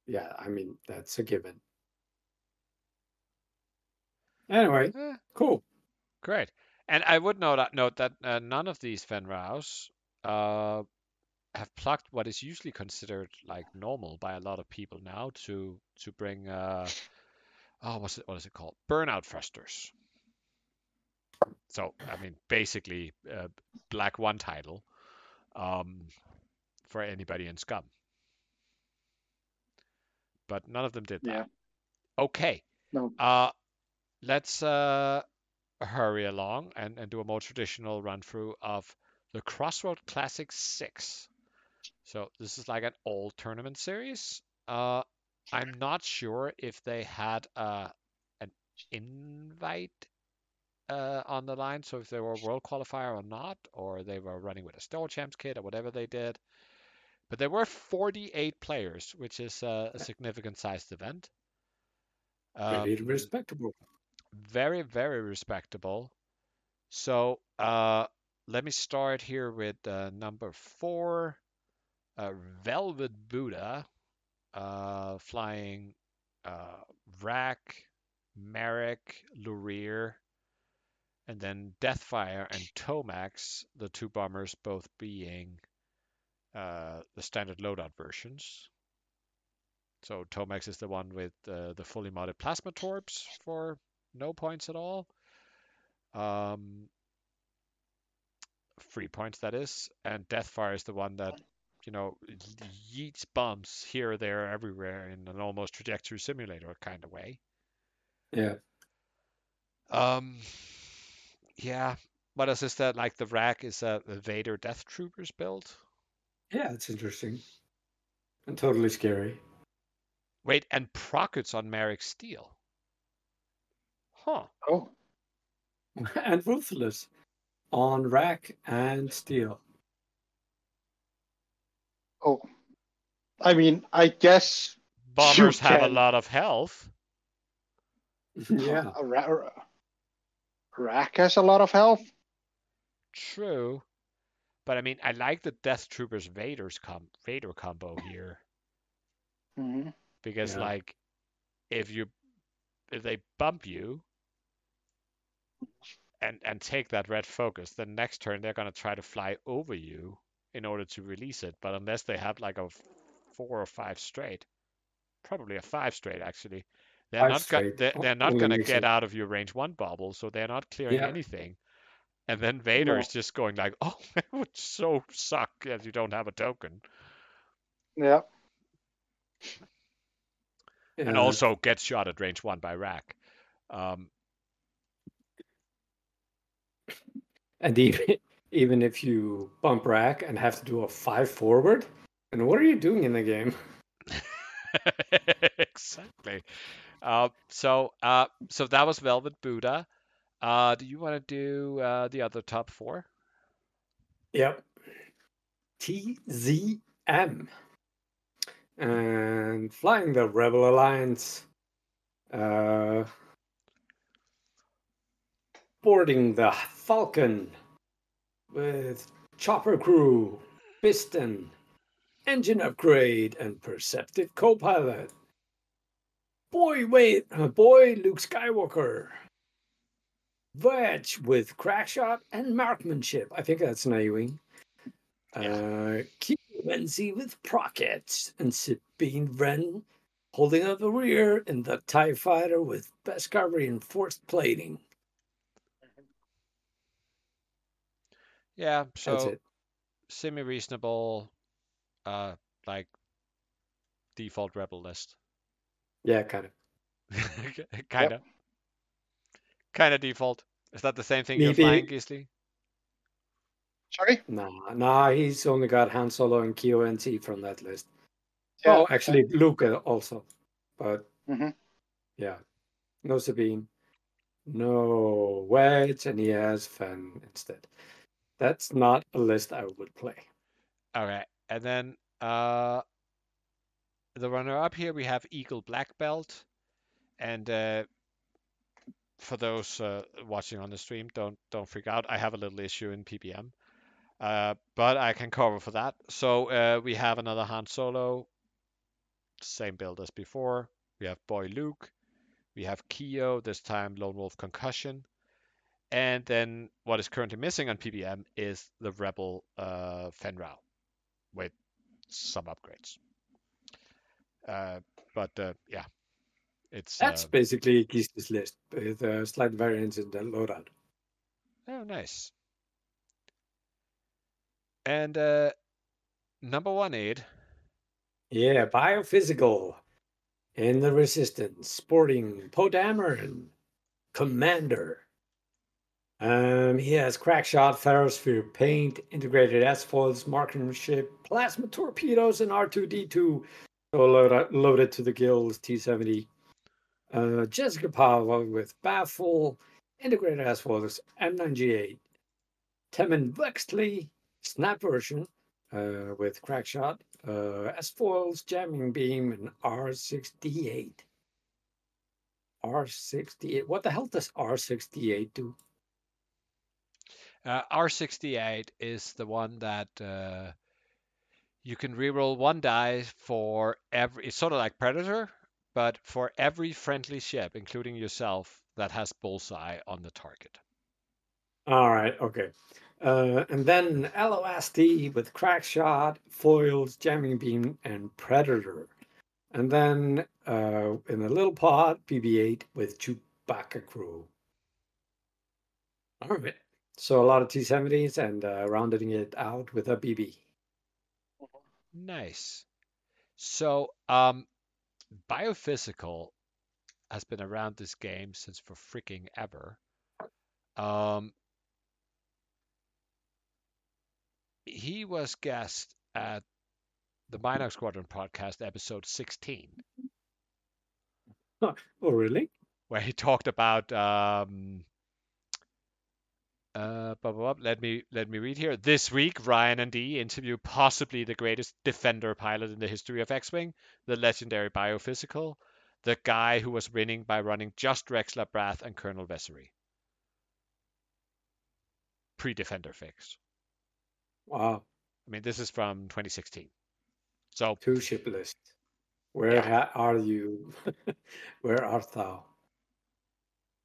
Yeah, I mean that's a given. Anyway, eh, cool. great. And I would note that, note that uh, none of these Fenn Raus uh, have plucked what is usually considered like normal by a lot of people now to to bring uh, oh what's it what is it called burnout thrusters. So I mean basically uh, black one title um, for anybody in Scum. But none of them did that. Yeah. Okay. No. Uh, let's uh, hurry along and, and do a more traditional run through of the Crossroad Classic 6. So this is like an all tournament series. Uh, I'm not sure if they had uh, an invite uh, on the line, so if they were a world qualifier or not, or they were running with a Store Champs kit or whatever they did. But there were 48 players, which is uh, a significant sized event. Very Um, respectable. very very respectable so uh let me start here with uh, number four uh, velvet buddha uh flying uh rack merrick lurir and then deathfire and tomax the two bombers both being uh the standard loadout versions so Tomax is the one with uh, the fully modded plasma torps for no points at all. Um, free points, that is. And Deathfire is the one that, you know, yeets bombs here, there, everywhere in an almost trajectory simulator kind of way. Yeah. Um, yeah. What else is that? Like the rack is a, a Vader Death Troopers build. Yeah, it's interesting. And totally scary. Wait, and Prockets on Merrick Steel. Huh. Oh, and ruthless on rack and steel. oh. I mean, I guess Bombers have a lot of health. yeah. A ra- ra- Rack has a lot of health. True. But I mean, I like the Death Troopers Vader's com Vader combo here hmm because Yeah. like if you if they bump you and and take that red focus, then next turn they're gonna try to fly over you in order to release it. But unless they have like a four or five straight, probably a five straight actually, they're Five not, go- they're, they're not gonna get out of your range one bubble, so they're not clearing Yeah. anything. And then Vader No. is just going like, "Oh, it would so suck if you don't have a token," Yeah. and also gets shot at range one by Rack. Um, And even even if you bump rack and have to do a five forward, and what are you doing in the game? exactly. Uh, so, uh, so that was Velvet Buddha. Uh, do you want to do uh, the other top four? Yep. TZM. And flying the Rebel Alliance. Uh, boarding the Falcon with chopper crew, piston, engine upgrade, and perceptive co-pilot. Boy, wait, uh, boy, Luke Skywalker. Wedge with crack shot and marksmanship. I think that's an A-wing. Uh, Venzee with prockets and Sabine Wren holding up the rear in the TIE fighter with best Beskar reinforced plating. Yeah. So, semi reasonable, uh, like default rebel list. Yeah, kind of. kind of. Kind of default. Is that the same thing you're Maybe- flying, Gisli? Sorry. Nah, nah, he's only got Han Solo and Kyo NT from that list. Yeah. Oh, actually, Luke uh, also. But Mhm. yeah, no Sabine, no Wedge, and he has Fenn instead. That's not a list I would play. Okay, and then uh, the runner-up here we have Eagle Black Belt, and uh, for those uh, watching on the stream, don't don't freak out. I have a little issue in PPM, uh, but I can cover for that. So uh, we have another Han Solo, same build as before. We have Boy Luke, we have Keo this time Lone Wolf Concussion, and then what is currently missing on PPM is the Rebel uh, Fenn Rau with some upgrades. Uh, but uh, yeah, it's That's uh, basically Gisli's list with uh, slight variance in the loadout. oh nice. And uh, number one aid, Yeah, biophysical in the resistance, sporting Poe Dameron, commander. Um, he has crack shot, ferrosphere paint, integrated S foils, marksmanship, plasma torpedoes, and R2D2. So load, loaded to the gills, T70. Uh, Jessika Pava with baffle, integrated foils, M9G8. Temmin Wexley, snap version, uh, with Crackshot, uh, S foils, jamming beam, and R68. R68. What the hell does R68 do? uh, R68 is the one that uh, you can reroll one die for every. It's sort of like Predator, but for every friendly ship, including yourself, that has bullseye on the target. All right, okay. Uh, and then LOSD with crack shot, foils, jamming beam, and predator. And then uh, in a little pod, BB-8 with Chewbacca crew. All right. So a lot of T-70s and uh, rounding it out with a BB. Nice. So, um, biophysical has been around this game since for freaking ever. Um, he was guest at the Minox Squadron podcast, episode 16, Oh, really? where he talked about um, uh, blah, blah, blah. let me let me read here. This week, Ryan and D interview possibly the greatest defender pilot in the history of X-wing, the legendary biophysical, the guy who was winning by running just Rexler Brath and Colonel Vessery. Pre-defender fix. Wow. I mean, this is from 2016. So Two ship list. Where Yeah. ha- are you? Where art thou?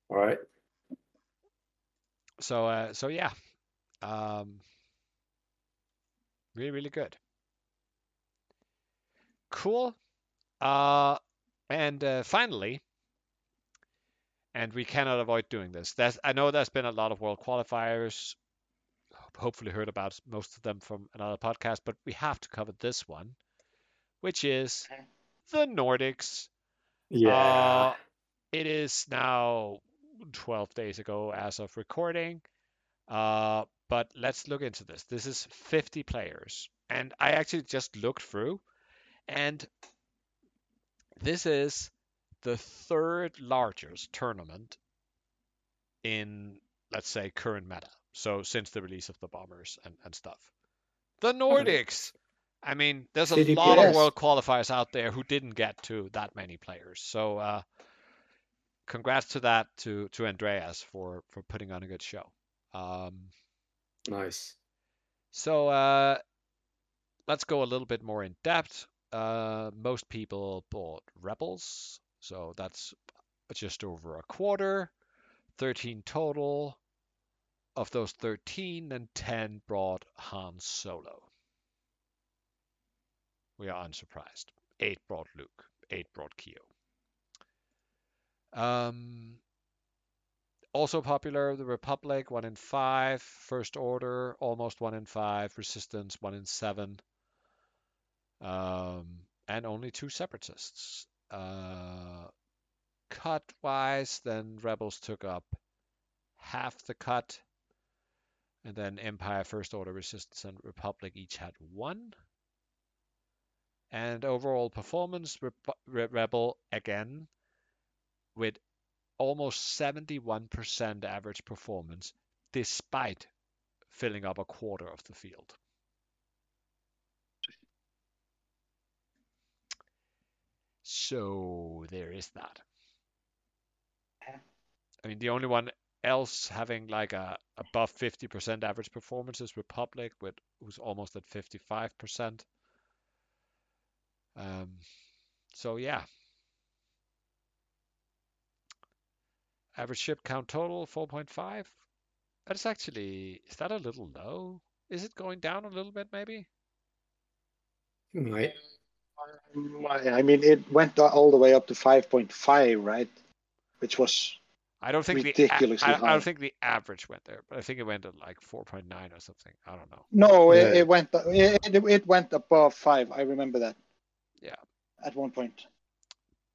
All right. So uh, so yeah, um, really really good. Cool. Uh, and uh, finally, and we cannot avoid doing this. There's, I know there's been a lot of world qualifiers. Hopefully, heard about most of them from another podcast, but we have to cover this one, which is the Nordics. Yeah. Uh, it is now 12 days ago as of recording. Uh, but let's look into this. This is 50 players. And I actually just looked through, and this is the third largest tournament in, let's say, current meta. So since the release of the bombers and, and stuff. The Nordics. I mean, there's a lot of world qualifiers out there who didn't get to that many players. So uh, congrats to that to to Andreas for for putting on a good show. Um, nice. so uh, let's go a little bit more in depth. Uh, most people bought Rebels, so that's just over a quarter. 13 total. Of those 13, and 10 brought Han Solo. We are unsurprised. 8 brought Luke. 8 brought Keo. Um, Also popular, the Republic, 1 in 5. First Order, almost 1 in 5. Resistance, 1 in 7. Um, and only two Separatists. Uh, cut wise, then Rebels took up half the cut. And then Empire, First Order, Resistance, and Republic each had one. And overall performance, Re- Rebel again with almost 71% average performance, despite filling up a quarter of the field. So there is that. I mean, the only one else having like a above 50% average performance is Republic, with who's almost at 55%. Um, so yeah. Average ship count total 4.5. That's actually is that a little low? Is it going down a little bit maybe? Might. Um, I I mean, it went all the way up to 5.5, right? Which was I don't think the Ridiculously a- I, I high. don't think the average went there, but I think it went at like 4.9 or something. I don't know. no, Yeah. it, it went it, it, it went above five. I remember that. Yeah. At one point.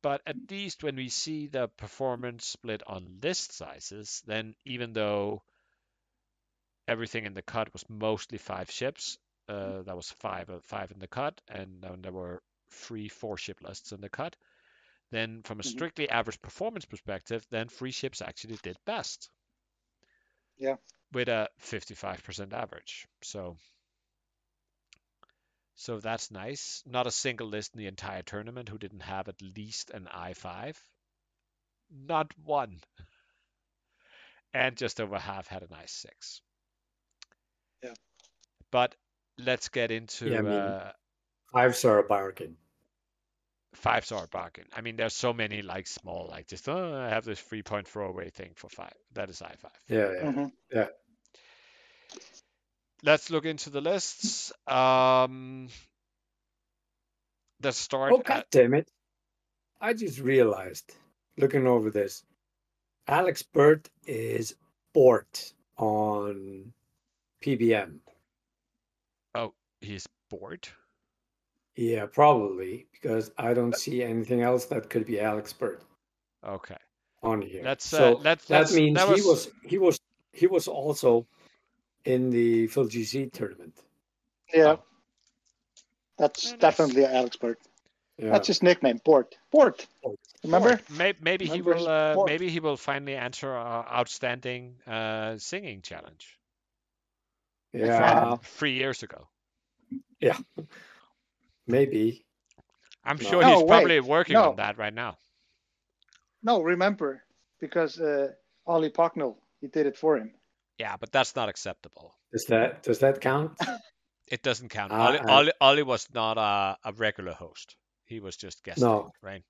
But at least when we see the performance split on list sizes, then even though everything in the cut was mostly five ships, uh, that was five uh, five in the cut, and then there were three four ship lists in the cut. Then from a Mhm. strictly average performance perspective, then free ships actually did best. Yeah. With a 55% average. So so that's nice. Not a single list in the entire tournament who didn't have at least an I5. Not one. And just over half had an I6. Yeah. But let's get into Yeah, I mean- uh, Five star bargain. five star bargain. I mean, there's so many like small, like just oh, I have this three point throwaway thing for five. That is I5. Yeah, yeah. Mhm. Let's look into the lists. Um, let's start. Oh at- god damn it! I just realized, looking over this, Alex Burt is bored on PBM. Oh, he's bored. Yeah, probably because I don't see anything else that could be Alex Burt Okay. on here. Let's, uh, so let's- that let's- means that he was- was he was he was also in the Phil GC tournament. Yeah. Oh. That's nice. definitely Alex Bird. Yeah. That's his nickname, Bort. Bort. Bort. Remember? Maybe, maybe he will. Uh, maybe he will finally answer our outstanding uh, singing challenge yeah, from three years ago. Yeah. Maybe. I'm No. sure No, he's probably working no. on that right now. No, remember because uh, Ollie Pocknell, he did it for him. Yeah, but that's not acceptable. Does that does that count? It doesn't count. Uh, Ollie, uh, Ollie, Ollie was not a, a regular host. He was just guest. No. right?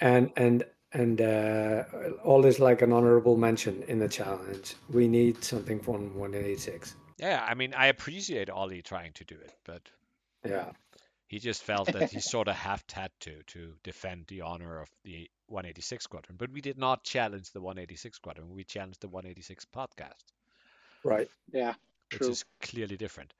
and and and uh, all is like an honorable mention in the challenge. We need something from 186. Yeah, I mean, I appreciate Ollie trying to do it, but Yeah, he just felt that he sort of have had to to defend the honor of the 186 squadron. But we did not challenge the 186 squadron. We challenged the 186 podcast, right. Yeah, which true. is clearly different.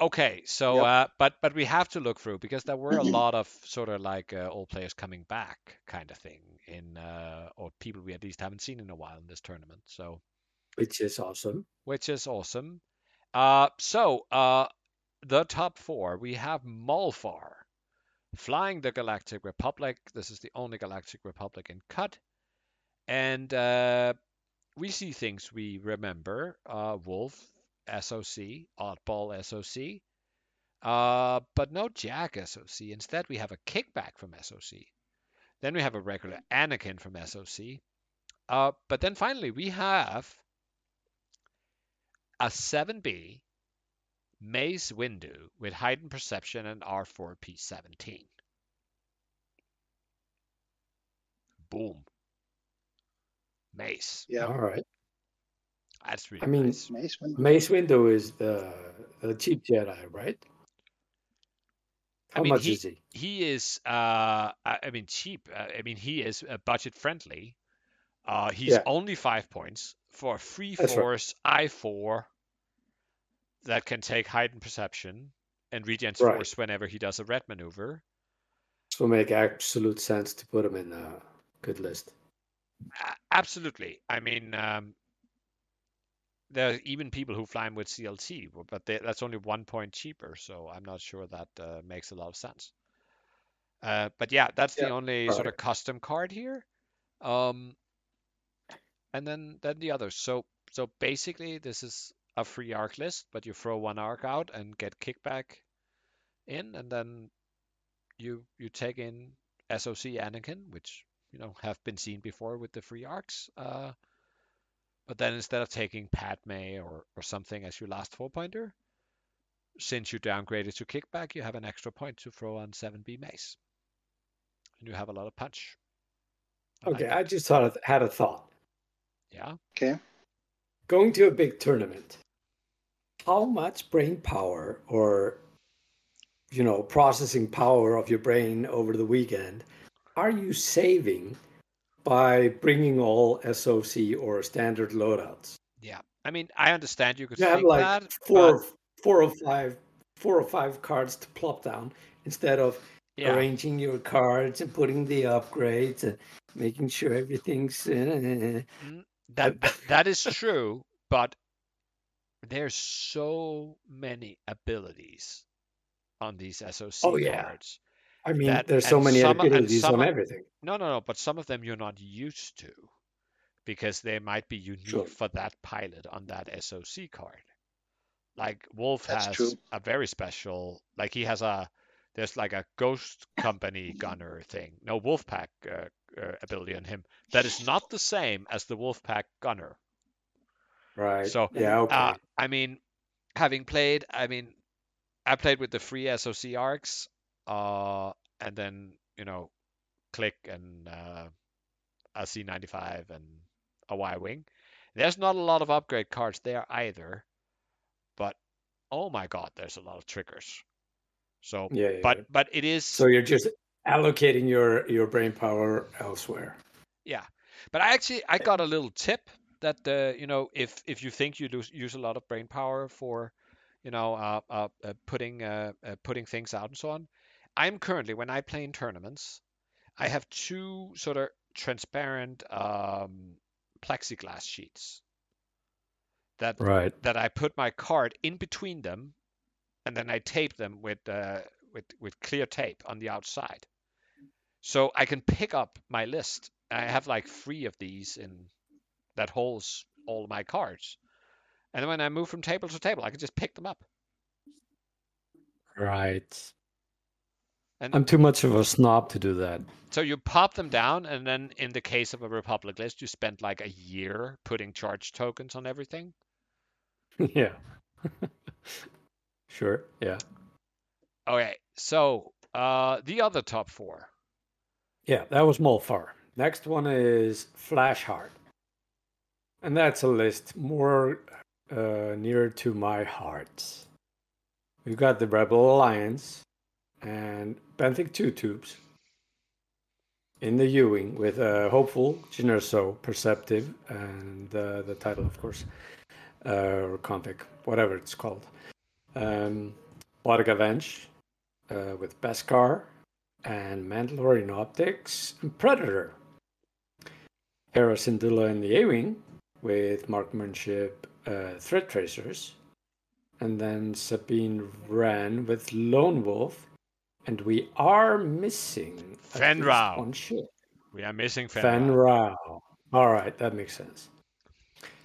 Okay, so Yep. uh, but but we have to look through because there were a lot of sort of like uh, old players coming back kind of thing in uh, or people we at least haven't seen in a while in this tournament. So Which is awesome. which is awesome. Uh, so uh, the top four we have Malfar flying the Galactic Republic. This is the only Galactic Republic in cut, and uh, we see things we remember. Uh, Wolffe, SOC, Oddball, SOC, uh, but no Jag SOC. Instead, we have a kickback from SOC. Then we have a regular Anakin from SOC. Uh, but then finally, we have a 7B Mace Windu with heightened perception and R4P17. Boom. Mace. Yeah. All right. That's really I mean, nice. Mace Windu. Mace Windu is the the cheap Jedi, right? I How mean, much he- is he? He is, uh, I I mean, cheap. Uh, I mean, he is uh, budget friendly. Uh, he's Yeah. only five points for a free That's right. force I4 that can take heightened perception and regens Right. force whenever he does a red maneuver. So make absolute sense to put him in a good list. Absolutely. I mean, um, there are even people who fly with CLT, but they, that's only one point cheaper, so I'm not sure that uh, makes a lot of sense. Uh, but yeah, that's the Yeah, only sort of custom card here. Um, and then then the others. So so basically, this is a free arc list, but you throw one arc out and get kickback in, and then you you take in SOC Anakin, which you know have been seen before with the free arcs. Uh, but then instead of taking Padme or or something as your last four pointer, since you downgraded to kickback, you have an extra point to throw on 7B mace, and you have a lot of punch. I Okay, it. I just thought of, had a thought. yeah. Okay. Going to a big tournament, how much brain power or you know processing power of your brain over the weekend are you saving by bringing all SOC or standard loadouts? Yeah, I mean, I understand you could You have think like that, four, but four or five, four or five cards to plop down instead of yeah, arranging your cards and putting the upgrades and making sure everything's. Uh, that that- that is true. But there's so many abilities on these SOC Oh, yeah. cards. I mean, That- there's so many some- and abilities some on everything. No, no, no. But some of them you're not used to because they might be unique Sure. for that pilot on that SOC card. Like Wolffe That's has true. a very special, like he has a, there's like a ghost company gunner thing. No Wolfpack uh, uh, ability on him that is not the same as the Wolfpack gunner. Right. So, yeah, okay. Uh, I mean, having played, I mean, I played with the free SOC arcs, uh, and then you know, click and uh, a C95 and a Y wing. There's not a lot of upgrade cards there either, but oh my god, there's a lot of triggers. So, yeah, yeah, but yeah. but it is So you're just allocating your your brain power elsewhere. Yeah, but I actually I got a little tip that uh, you know if if you think you lose, use a lot of brain power for you know uh, uh, uh, putting uh, uh, putting things out and so on. I'm currently when I play in tournaments, I have two sort of transparent um, plexiglass sheets that Right. that I put my card in between them, and then I tape them with uh, with with clear tape on the outside, so I can pick up my list. I have like three of these in that holds all my cards, and then when I move from table to table, I can just pick them up. Right. And I'm too much of a snob to do that. so you pop them down, and then in the case of a Republic list, you spend like a year putting charge tokens on everything. yeah. sure. Yeah. Okay, so uh, the other top four. Yeah, that was Molfar. Next one is Flashheart. And that's a list more uh, near to my heart. We've got the Rebel Alliance and Benthic 2 tubes in the U-wing with uh, Hopeful, Jyn Erso, Perceptive, and uh, the title, of course, uh, or Convic, whatever it's called. Um, Bodica uh, with Beskar, and Mandalorian Optics and Predator. Hera Syndulla in the A-Wing with marksmanship uh, threat tracers. And then Sabine Wren with Lone Wolf. And we are missing at Fenn one ship. We are missing Fenn Fenn Rau. Rau. All right, that makes sense.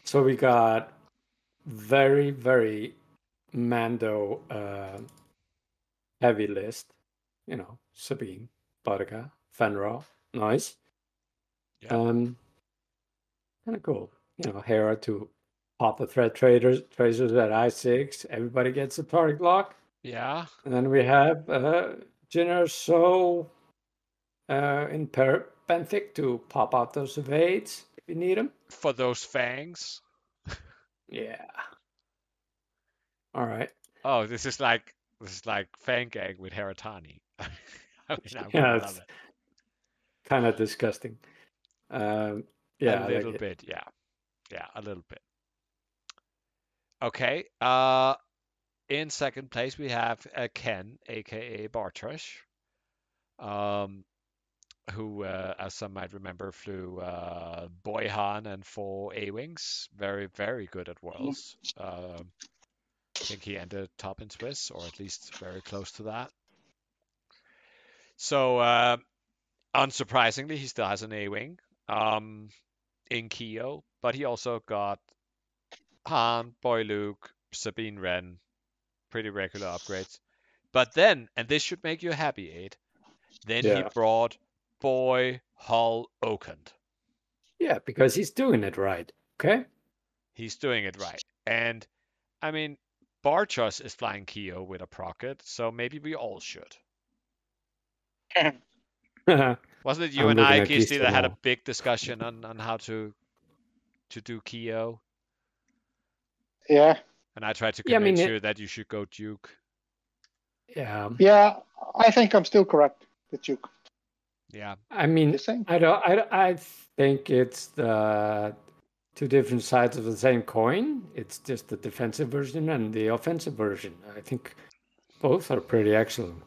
So we got very, very Mando uh, heavy list. You know, Sabine, Bodica, Fenra, nice. Yeah. Um, kind of cool. You know, Hera to pop the threat traders tracers at I six. Everybody gets a target lock, Yeah, and then we have uh, Jyn Erso uh, in per- Benthic to pop out those evades if you need them. for those fangs. Yeah. All right. Oh, this is like this is like Fang Gang with Heratani. I mean, I'm Yeah, it's- love it. kind of disgusting. Um, Yeah, I a like little it. bit. Yeah, yeah, a little bit. Okay. Uh, in second place we have uh, Ken, aka Bartosz, um, who, uh, as some might remember, flew uh, Boyhan and four A-wings. Very, very good at worlds. Um, I think he ended top in Swiss, or at least very close to that. So, uh, unsurprisingly, he still has an A-wing um, in Keo, but he also got Han, Boy Luke, Sabine Wren, pretty regular upgrades. But then, and this should make you happy, Aid, then he brought Boy Hull Oakland. Yeah, because he's doing it right. Okay. He's doing it right. And I mean, Bartosz is flying Keo with a Procket, so maybe we all should. Wasn't it you I'm and I, at Kirsty, Keystone that had a big discussion on, on how to to do Keo? Yeah, And I tried to Yeah, I mean, convince it- you that you should go Duke. yeah. yeah. I think I'm still correct with Duke. Yeah. I mean, The same. I don't. I, don't- I think it's the two different sides of the same coin. It's just the defensive version and the offensive version. I think both are pretty excellent.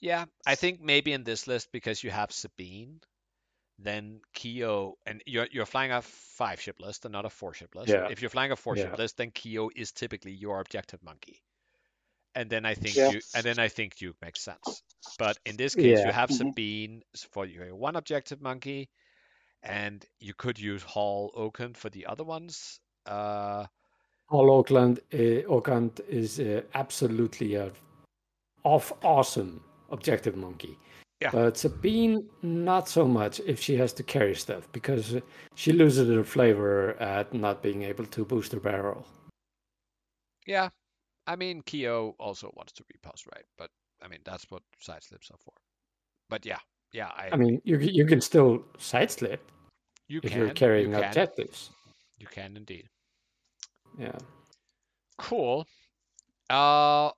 Yeah, I think maybe in this list because you have Sabine, then Keo, and you're you're flying a five ship list and not a four ship list. Yeah. If you're flying a four ship Yeah. list, then Keo is typically your objective monkey. And then I think Yeah. you and then I think Duke makes sense. But in this case, you have Mhm. Sabine for your one objective monkey, and you could use Hall Oaken for the other ones. Uh, All Oakland, uh, Oakland is uh, absolutely a off awesome objective monkey. Yeah. But Sabine, not so much if she has to carry stuff because uh, she loses her flavor at not being able to boost her barrel. yeah, I mean Keo also wants to repulse, right? But I mean that's what side slips are for. But yeah, yeah, I, I mean, you you can still side slip you if can you're carrying you objectives. you can indeed. Yeah. Cool. Uh,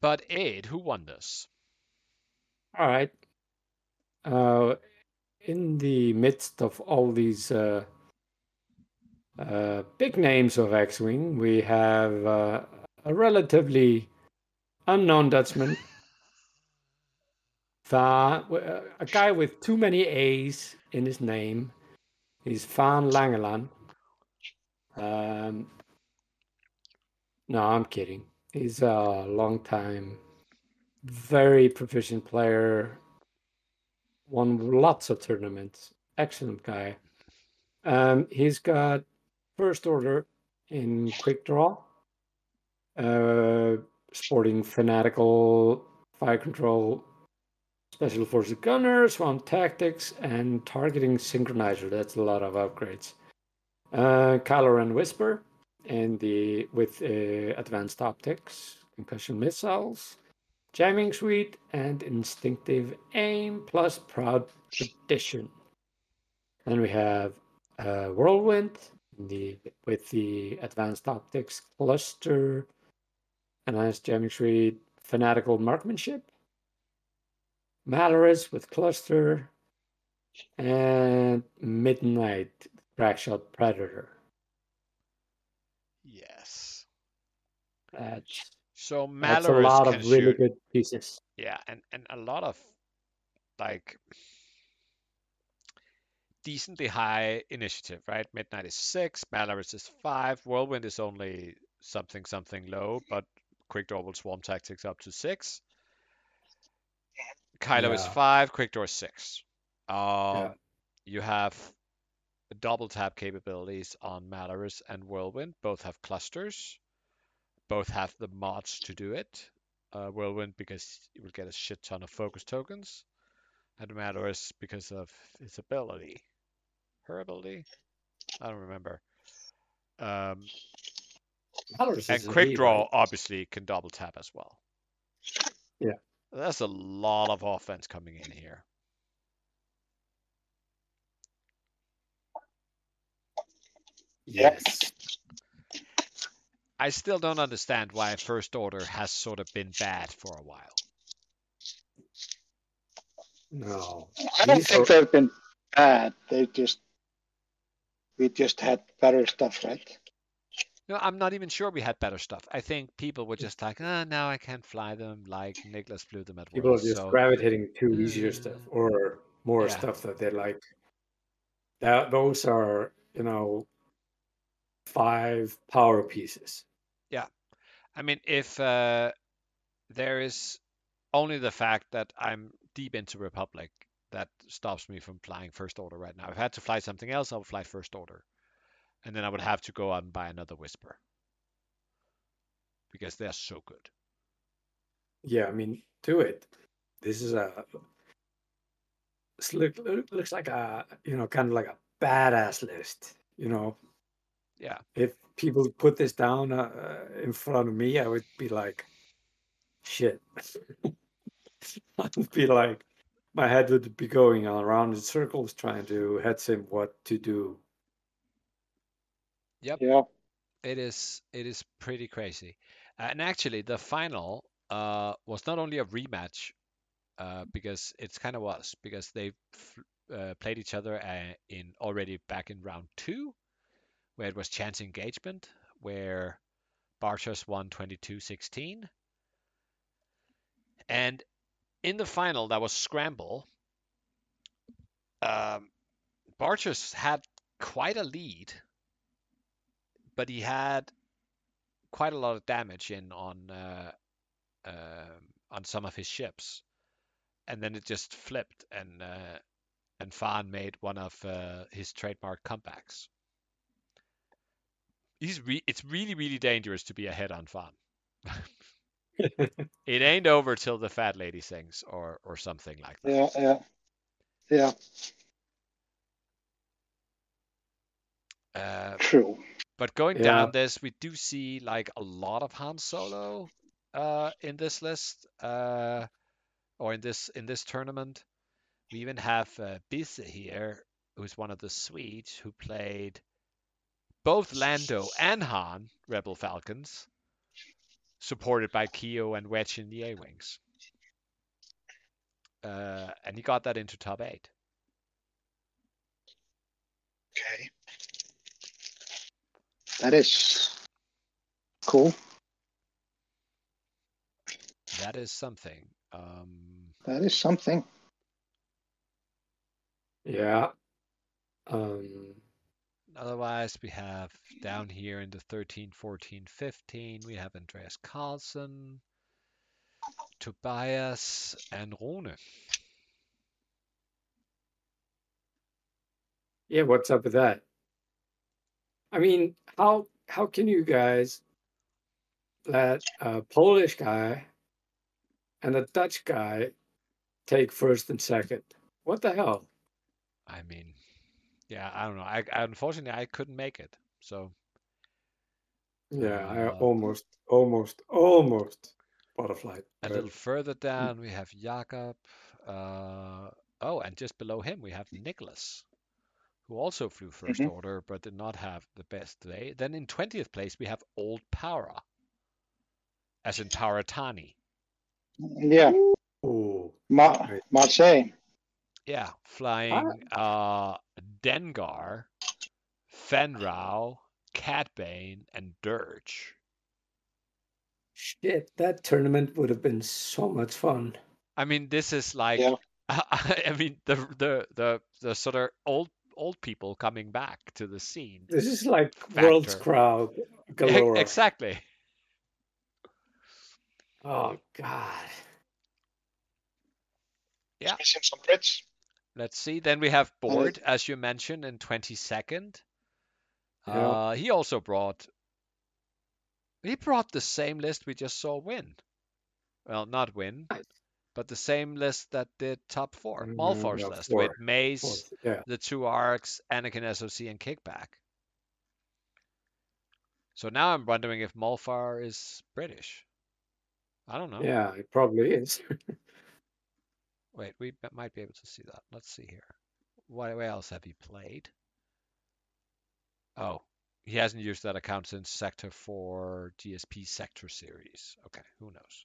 but Aid, who won this? All right. Uh, in the midst of all these uh, uh, big names of X-wing, we have uh, a relatively unknown Dutchman, uh, a guy with too many A's in his name. He's Van Langelaan. Um, no, I'm kidding. He's a long time, very proficient player. Won lots of tournaments. Excellent guy. Um, he's got first order in quick draw, uh, sporting fanatical fire control, special forces gunner, swarm tactics, and targeting synchronizer. That's a lot of upgrades. Uh, Kylo Whisper, and the with uh, advanced optics, concussion missiles, jamming suite, and instinctive aim plus proud tradition. Then we have uh, whirlwind the with the advanced optics cluster, enhanced jamming suite, fanatical marksmanship, Malarus with cluster, and midnight crackshot predator. Yes. That's So That's a lot of really shoot. good pieces. Yeah, and and a lot of like decently high initiative, right? Midnight is six, Malarus is five, Whirlwind is only something something low, but Quick Draw will swarm tactics up to six. Kylo is five, Quick is six. Um, Yeah. you have double tap capabilities on Malarus and Whirlwind. Both have clusters. Both have the mods to do it. Uh, Whirlwind because you will get a shit ton of focus tokens, and Malarus because of its ability. Her ability? I don't remember. Um, and Quick Draw right? obviously can double tap as well. Yeah. That's a lot of offense coming in here. Yes. I still don't understand why First Order has sort of been bad for a while. No. I don't These think are- they've been bad. They just we just had better stuff, right? No, I'm not even sure we had better stuff. I think people were just like, ah, now I can't fly them like Nicholas flew them at once. People are just So gravitating to easier stuff Mm. or more Yeah. stuff that they like. That those are, you know, five power pieces. I mean, if uh, there is only the fact that I'm deep into Republic that stops me from flying First Order right now. If I had to fly something else, I would fly First Order, and then I would have to go out and buy another Whisper because they're so good. Yeah, I mean, do it. This is a look, look- looks like a you know kind of like a badass list. You know, Yeah. if people put this down uh, in front of me, I would be like, shit. I'd be like, my head would be going around in circles trying to head sim what to do. Yep. Yeah. It is it is pretty crazy. Uh, and actually, the final uh, was not only a rematch uh, because it's kind of was because they f- uh, played each other uh, in already back in round two, where it was chance engagement, where Bartosz won 22-16, and in the final that was scramble. Um, had quite a lead but he had quite a lot of damage in on uh, um on some of his ships, and then it just flipped, and uh, and Fan made one of uh, his trademark comebacks. He's re- it's really really dangerous to be ahead on Fan. it ain't over till the fat lady sings or or something like that. Yeah, yeah, yeah. Uh, True. But going Yeah. down this, we do see like a lot of Han Solo uh, in this list, uh, or in this in this tournament. We even have uh, Bisse here, who's one of the Swedes who played both Lando and Han Rebel Falcons, supported by Keo and Wedge in the A-wings. Uh, and he got that into top eight. Okay. That is cool. That is something. Um, That is something. Yeah. Um, Otherwise, we have down here in the 13, 14, 15, we have Andreas Carlsen, Tobias, and Rune. yeah, what's up with that? I mean, how how can you guys let a Polish guy and a Dutch guy take first and second? What the hell? I mean, yeah, I don't know. I, I unfortunately I couldn't make it. So Yeah, I Uh, almost, almost, almost butterfly. a little further down, we have Jakob. Uh, oh, and just below him, we have Nicholas, who also flew 1st Mhm. order but did not have the best day. Then in 20th place, we have Old Para, as in Paratani. Yeah. Oh, Ma- Right. Marseille. Yeah, flying uh, Dengar, Fenn Rau, Catbane, and Dirge. shit! That tournament would have been so much fun. I mean, this is like, Yeah. I mean, the the the the sort of old old people coming back to the scene. This is like world's crowd galore. Exactly. Oh god. Yeah. Missing some Brits. Let's see. Then we have Board, as you mentioned, in 22nd. Yeah. Uh, he also brought. He brought the same list we just saw win. Well, not win, Nice. but the same list that did top four. Mm, Malfar's yeah, list four. with Mace, Yeah. the two arcs, Anakin SOC, and Kickback. So now I'm wondering if Malfar is British. I don't know. Yeah, it probably is. Wait, we might be able to see that. Let's see here. What else have he played? Oh, he hasn't used that account since Sector 4 GSP Sector Series. Okay, who knows?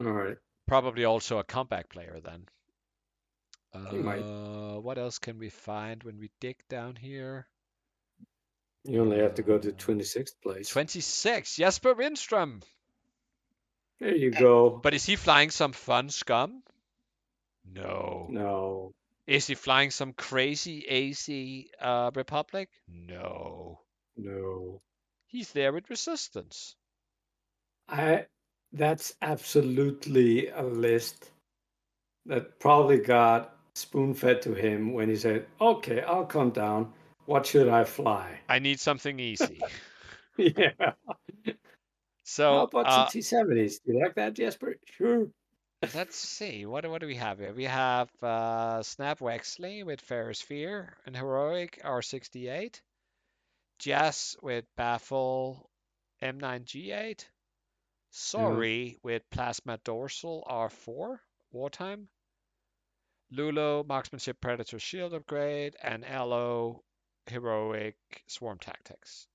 All right. Probably also a comeback player then. He might. Uh, what else can we find when we dig down here? You only have to go to Uh, 26th place. 26, Jesper Windström. There you go. But is he flying some fun scum? No. no. Is he flying some crazy AC uh, Republic? No. No. He's there with Resistance. I that's absolutely a list that probably got spoon fed to him when he said, Okay, I'll come down. What should I fly? I need something easy. yeah. So How about uh, some T70s? Do you like that, Jesper? Sure. Let's see. What, what do we have here? We have uh, Snap Wexley with Ferrosphere and Heroic R68. Jess with Baffle M9G8. Sorry with Plasma Dorsal R4 Wartime. Lulo Marksmanship Predator Shield Upgrade and LO Heroic Swarm Tactics.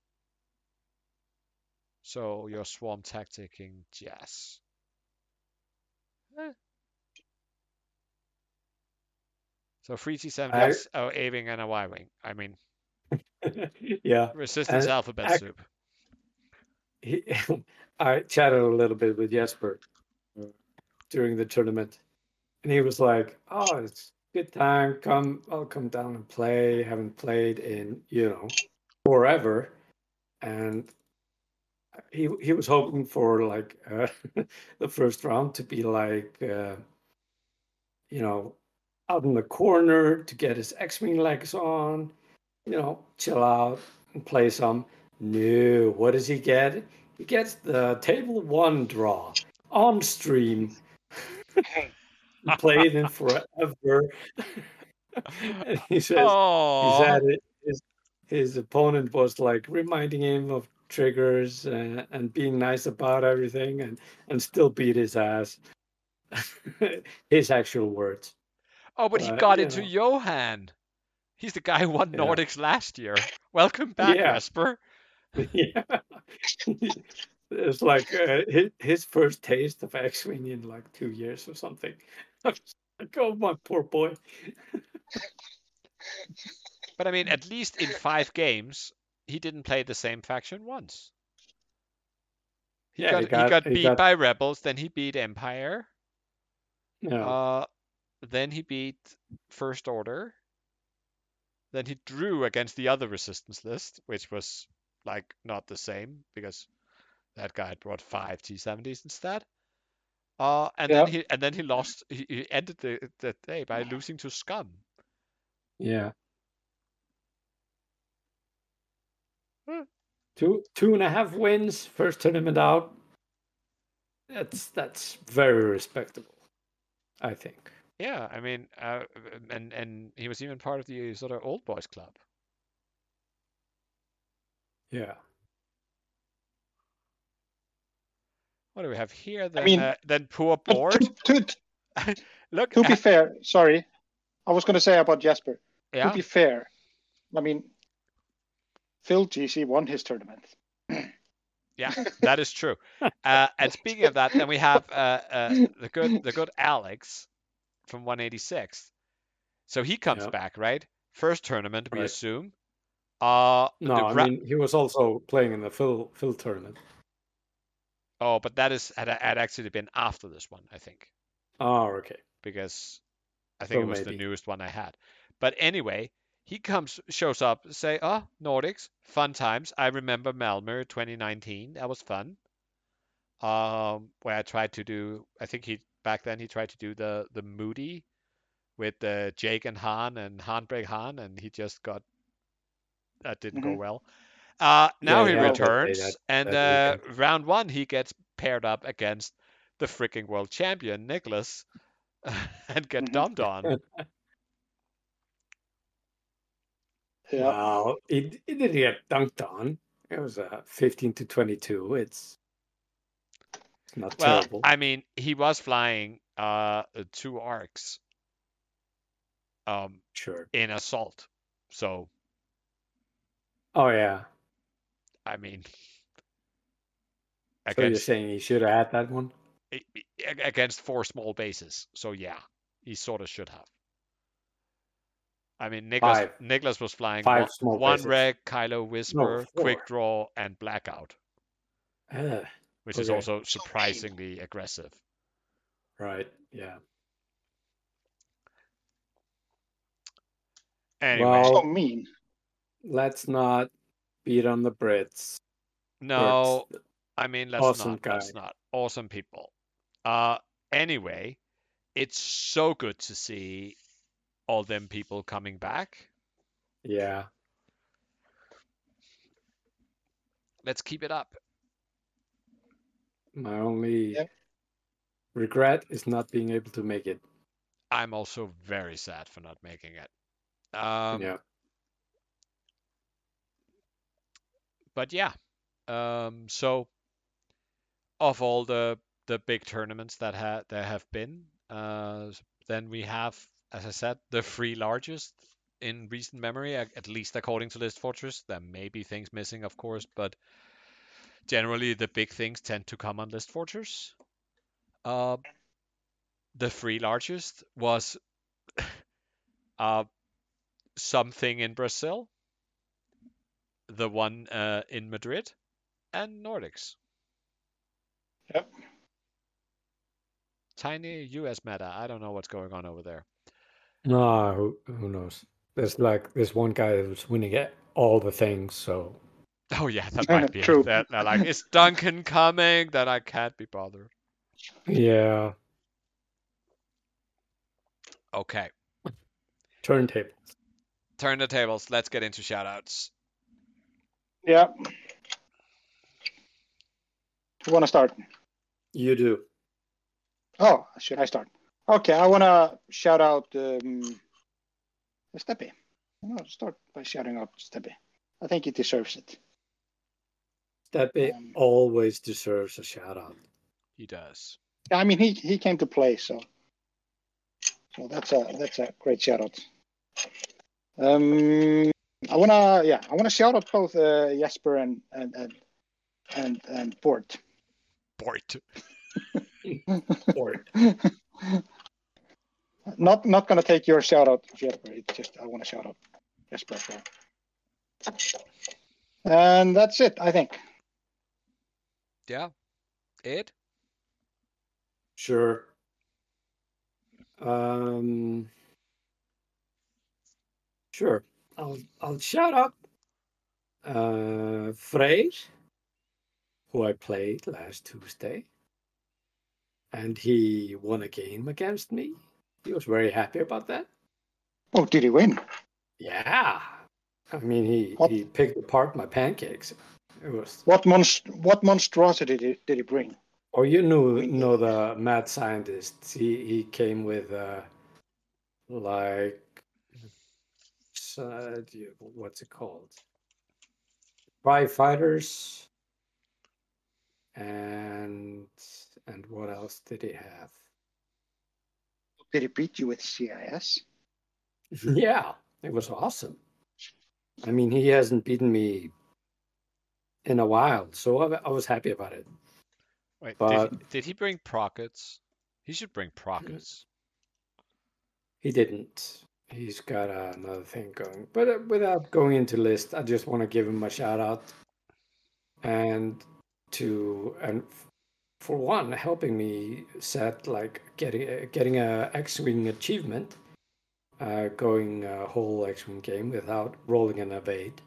So you're Swarm Tacticing Jess. Eh. So free T7 I- yes, oh A-Wing and a Y-Wing. I mean yeah. resistance And alphabet ac- soup. He, I chatted a little bit with Jesper during the tournament, and he was like, "Oh, it's good time. Come, I'll come down and play. Haven't played in you know forever," and he he was hoping for like uh, the first round to be like uh, you know out in the corner to get his X-wing legs on, you know, chill out and play some. No, what does he get? He gets the table one draw on stream. He Played in forever. and he says he Oh, said it, his his opponent was like reminding him of triggers uh, and being nice about everything and and still beat his ass. his actual words. oh, but he but, got into know. Johan. He's the guy who won Yeah. Nordics last year. Welcome back, Yeah. Jesper. yeah. it's like uh, his, his first taste of X-Wing in like two years or something. Like, oh, my poor boy. But I mean, at least in five games, he didn't play the same faction once. He Yeah, got, he got- he got he beat got- by Rebels, then he beat Empire, No, uh, then he beat First Order, then he drew against the other Resistance list, which was like not the same because that guy had brought five T70s instead. Uh, and then he and then he lost. He, he ended the, the day by losing to Scum. yeah. Hmm. Two two and a half wins, first tournament out. That's that's very respectable, I think. Yeah, I mean, uh, and and he was even part of the sort of old boys club. Yeah. What do we have here? Then, mean, uh, then poor board. to, to, Look, to be fair, sorry, I was going to say about Jasper. yeah, To be fair, I mean, Phil GC won his tournament. yeah, that is true. Uh, and speaking of that, then we have uh, uh, the good the good Alex from 186. So he comes Yeah. back, right? First tournament, we Right. assume. Uh, No, the I mean he was also playing in the Phil Phil tournament. oh, but that is had, had actually been after this one, I think. Oh, okay. because I think So it was the newest one I had. But anyway, he comes, shows up, say, "Oh, Nordics, fun times. I remember Malmö 2019. That was fun." Um, where I tried to do, I think he back then he tried to do the the Moody with uh, Jake and Han and Han break Han, and he just got that didn't go Mhm. well. Uh, now Yeah, he yeah, I will say returns, that- and that uh, round one he gets paired up against the freaking world champion Nicholas, and get Mhm. dumped on. Yeah. Well, it, it didn't get dunked on. It was uh, 15 to 22. It's, it's not Well, terrible. I mean, he was flying uh two arcs um Sure. in assault. So, Oh, yeah. I mean, So you're against saying he should have had that one? a- a- against four small bases. So yeah, he sort of should have. I mean, Nicholas, Nicholas was flying Five one, small one reg, Kylo Whisper, Quick. Draw, and Blackout, Ah, which is also surprisingly aggressive. right. Yeah. Anyway, Well- So mean. Let's not beat on the Brits. no, Brits. I mean, let's awesome not. Let's not. Awesome people. Uh, anyway, it's so good to see all them people coming back. Yeah. Let's keep it up. My only Yep. regret is not being able to make it. I'm also very sad for not making it. Um, yeah. but yeah um so of all the the big tournaments that ha- there have been uh then we have as i said the three largest in recent memory at least according to list fortress there may be things missing of course but generally the big things tend to come on list fortress uh the three largest was uh something in brazil the one uh, in Madrid, and Nordics. Yep. Tiny US meta. I don't know what's going on over there. No, who, who knows? There's like this one guy who's winning it, all the things. So Oh yeah, that might be True. it. That, that, like, is Duncan coming? That I can't be bothered. yeah, Okay, turntable. turn the tables. Let's get into shoutouts. Yeah. Who want to start? You do. Oh, should I start? Okay, I want to shout out um, Stebbi. I'm start by shouting out Stebbi. I think he deserves it. Stebbi Um, always deserves a shout out. He does. I mean, he, he came to play, so so that's a that's a great shout out. Um, I wanna yeah, I wanna shout out both uh, Jesper and and and and, and Bort. Bort. Or not not gonna take your shout out, Jesper. It's just I want to shout out Jesper as well. And that's it, I think. Yeah. Ed? sure. Um. Sure. I'll I'll shout out uh Freyr, who I played last Tuesday. And he won a game against me. He was very happy about that. Oh, did he win? Yeah. I mean he, What? he picked apart my pancakes. It was What monst- what monstrosity did he, did he bring? Oh, you know know the mad scientist. He he came with uh like uh, what's it called? Tri-fighters and and what else did he have? Did he beat you with CIS? yeah, it was awesome. I mean, he hasn't beaten me in a while, so I, I was happy about it. Wait, did, he, did he bring prockets? He should bring prockets. He didn't. He's got uh, another thing going. But uh, without going into list, I just want to give him a shout out, and to and f- for one helping me set like getting uh, getting a X-wing achievement, uh, going a whole X-wing game without rolling an evade.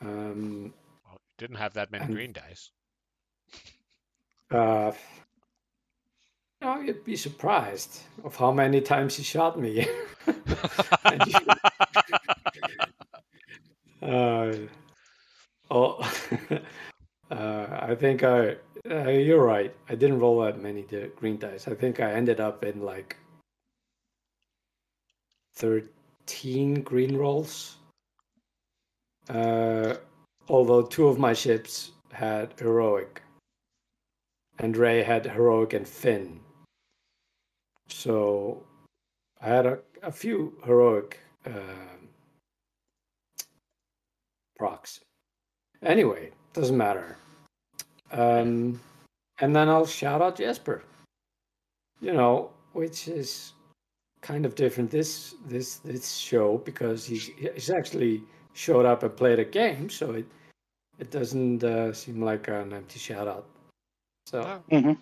Um, Well, didn't have that many And- green dice. Uh, no, you'd be surprised of how many times he shot me. Uh, oh, uh, I think I. Uh, you're right. I didn't roll that many di- green dice. I think I ended up in like thirteen green rolls. Uh, although two of my ships had heroic and Rey had heroic and Finn. So I had a, a few heroic um procs. Anyway, doesn't matter. Um, and then I'll shout out Jesper. You know, which is kind of different this this this show because he's he's actually showed up and played a game, so it it doesn't uh, seem like an empty shout out. So No, Mhm.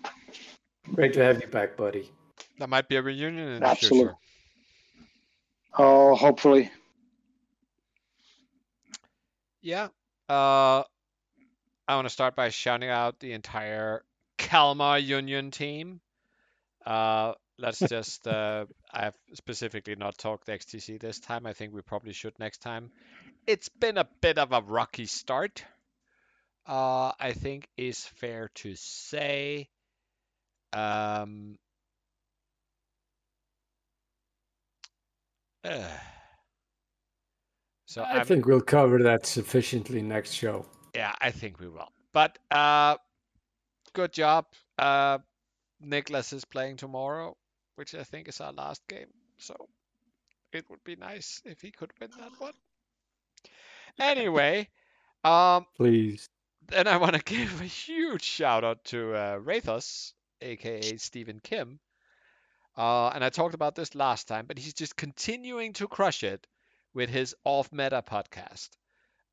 great to have you back, buddy. That might be a reunion in the Absolutely. future. Oh, hopefully. Yeah. Uh, I want to start by shouting out the entire Kalmar Union team. Uh, let's just, uh, I've specifically not talked XTC this time. I think we probably should next time. It's been a bit of a rocky start. Uh, I think is fair to say. Um, so I I'm- think we'll cover that sufficiently next show. Yeah, I think we will. But uh, good job. Uh, Nicholas is playing tomorrow, which I think is our last game. So it would be nice if he could win that one. Anyway, um, Please. then I want to give a huge shout out to uh, Rathos, aka Stephen Kim. Uh, and I talked about this last time, but he's just continuing to crush it with his Off Meta podcast.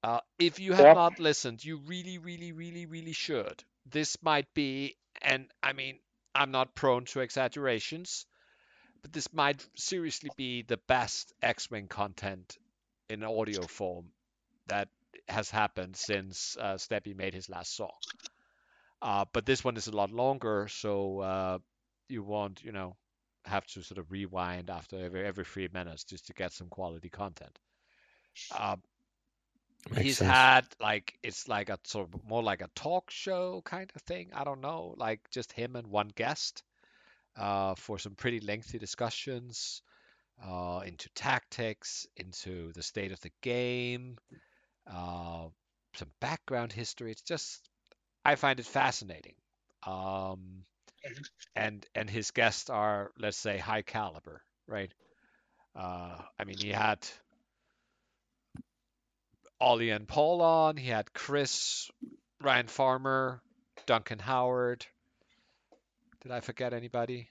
Uh, if you have Yep. not listened, you really, really, really, really should. This might be, and I mean, I'm not prone to exaggerations, but this might seriously be the best X-Wing content in audio form that has happened since uh, Stebbi made his last song. Uh, but this one is a lot longer, so uh, you won't, you know, have to sort of rewind after every every three minutes just to get some quality content. Uh, Makes he's sense. had like it's like a sort of more like a talk show kind of thing. I don't know, like just him and one guest uh, for some pretty lengthy discussions uh, into tactics, into the state of the game, uh, some background history. It's just I find it fascinating. Um, and and his guests are let's say high caliber, right? Uh, I mean, he had Ollie and Paul on. He had Chris, Ryan Farmer, Duncan Howard. Did I forget anybody?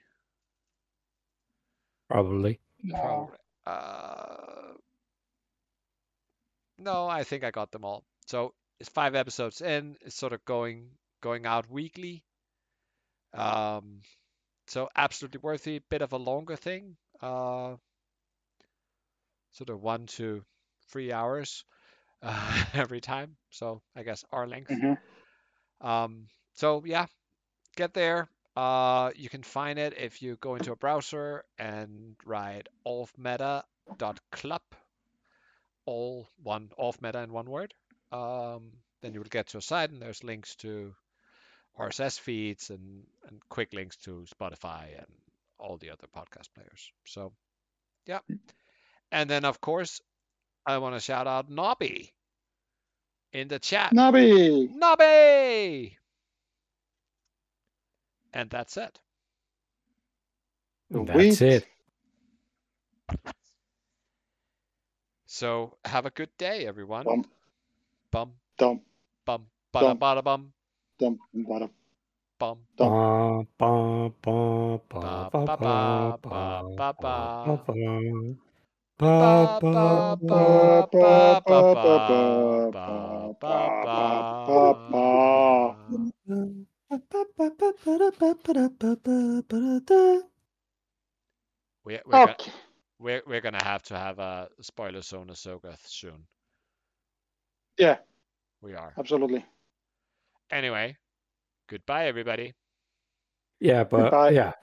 Probably. Probably. Uh, no, I think I got them all. So it's five episodes in. It's sort of going going out weekly. Um, so absolutely worthy. Bit of a longer thing. Uh, sort of one to three hours uh, every time. So I guess our length. Mhm. Um, so yeah, get there. Uh, you can find it if you go into a browser and write offmeta.club, all one off meta in one word. Um, then you will get to a site and there's links to RSS feeds and, and quick links to Spotify and all the other podcast players. So, yeah. And then, of course, I want to shout out Nobby in the chat. Nobby! Nobby! And that's it. That's it. So have a good day, everyone. Bum, Bum, dum, bum, bada, bada, bum, dum, bada. bum. Ba, ba, ba, Ba, ba, ba, ba, ba, ba, ba, We're, we're, gonna, Okay. we're, we're gonna have to have a spoiler zone Ahsoka soon. Yeah, We are. absolutely. Anyway, goodbye, everybody. Yeah, but Goodbye. yeah.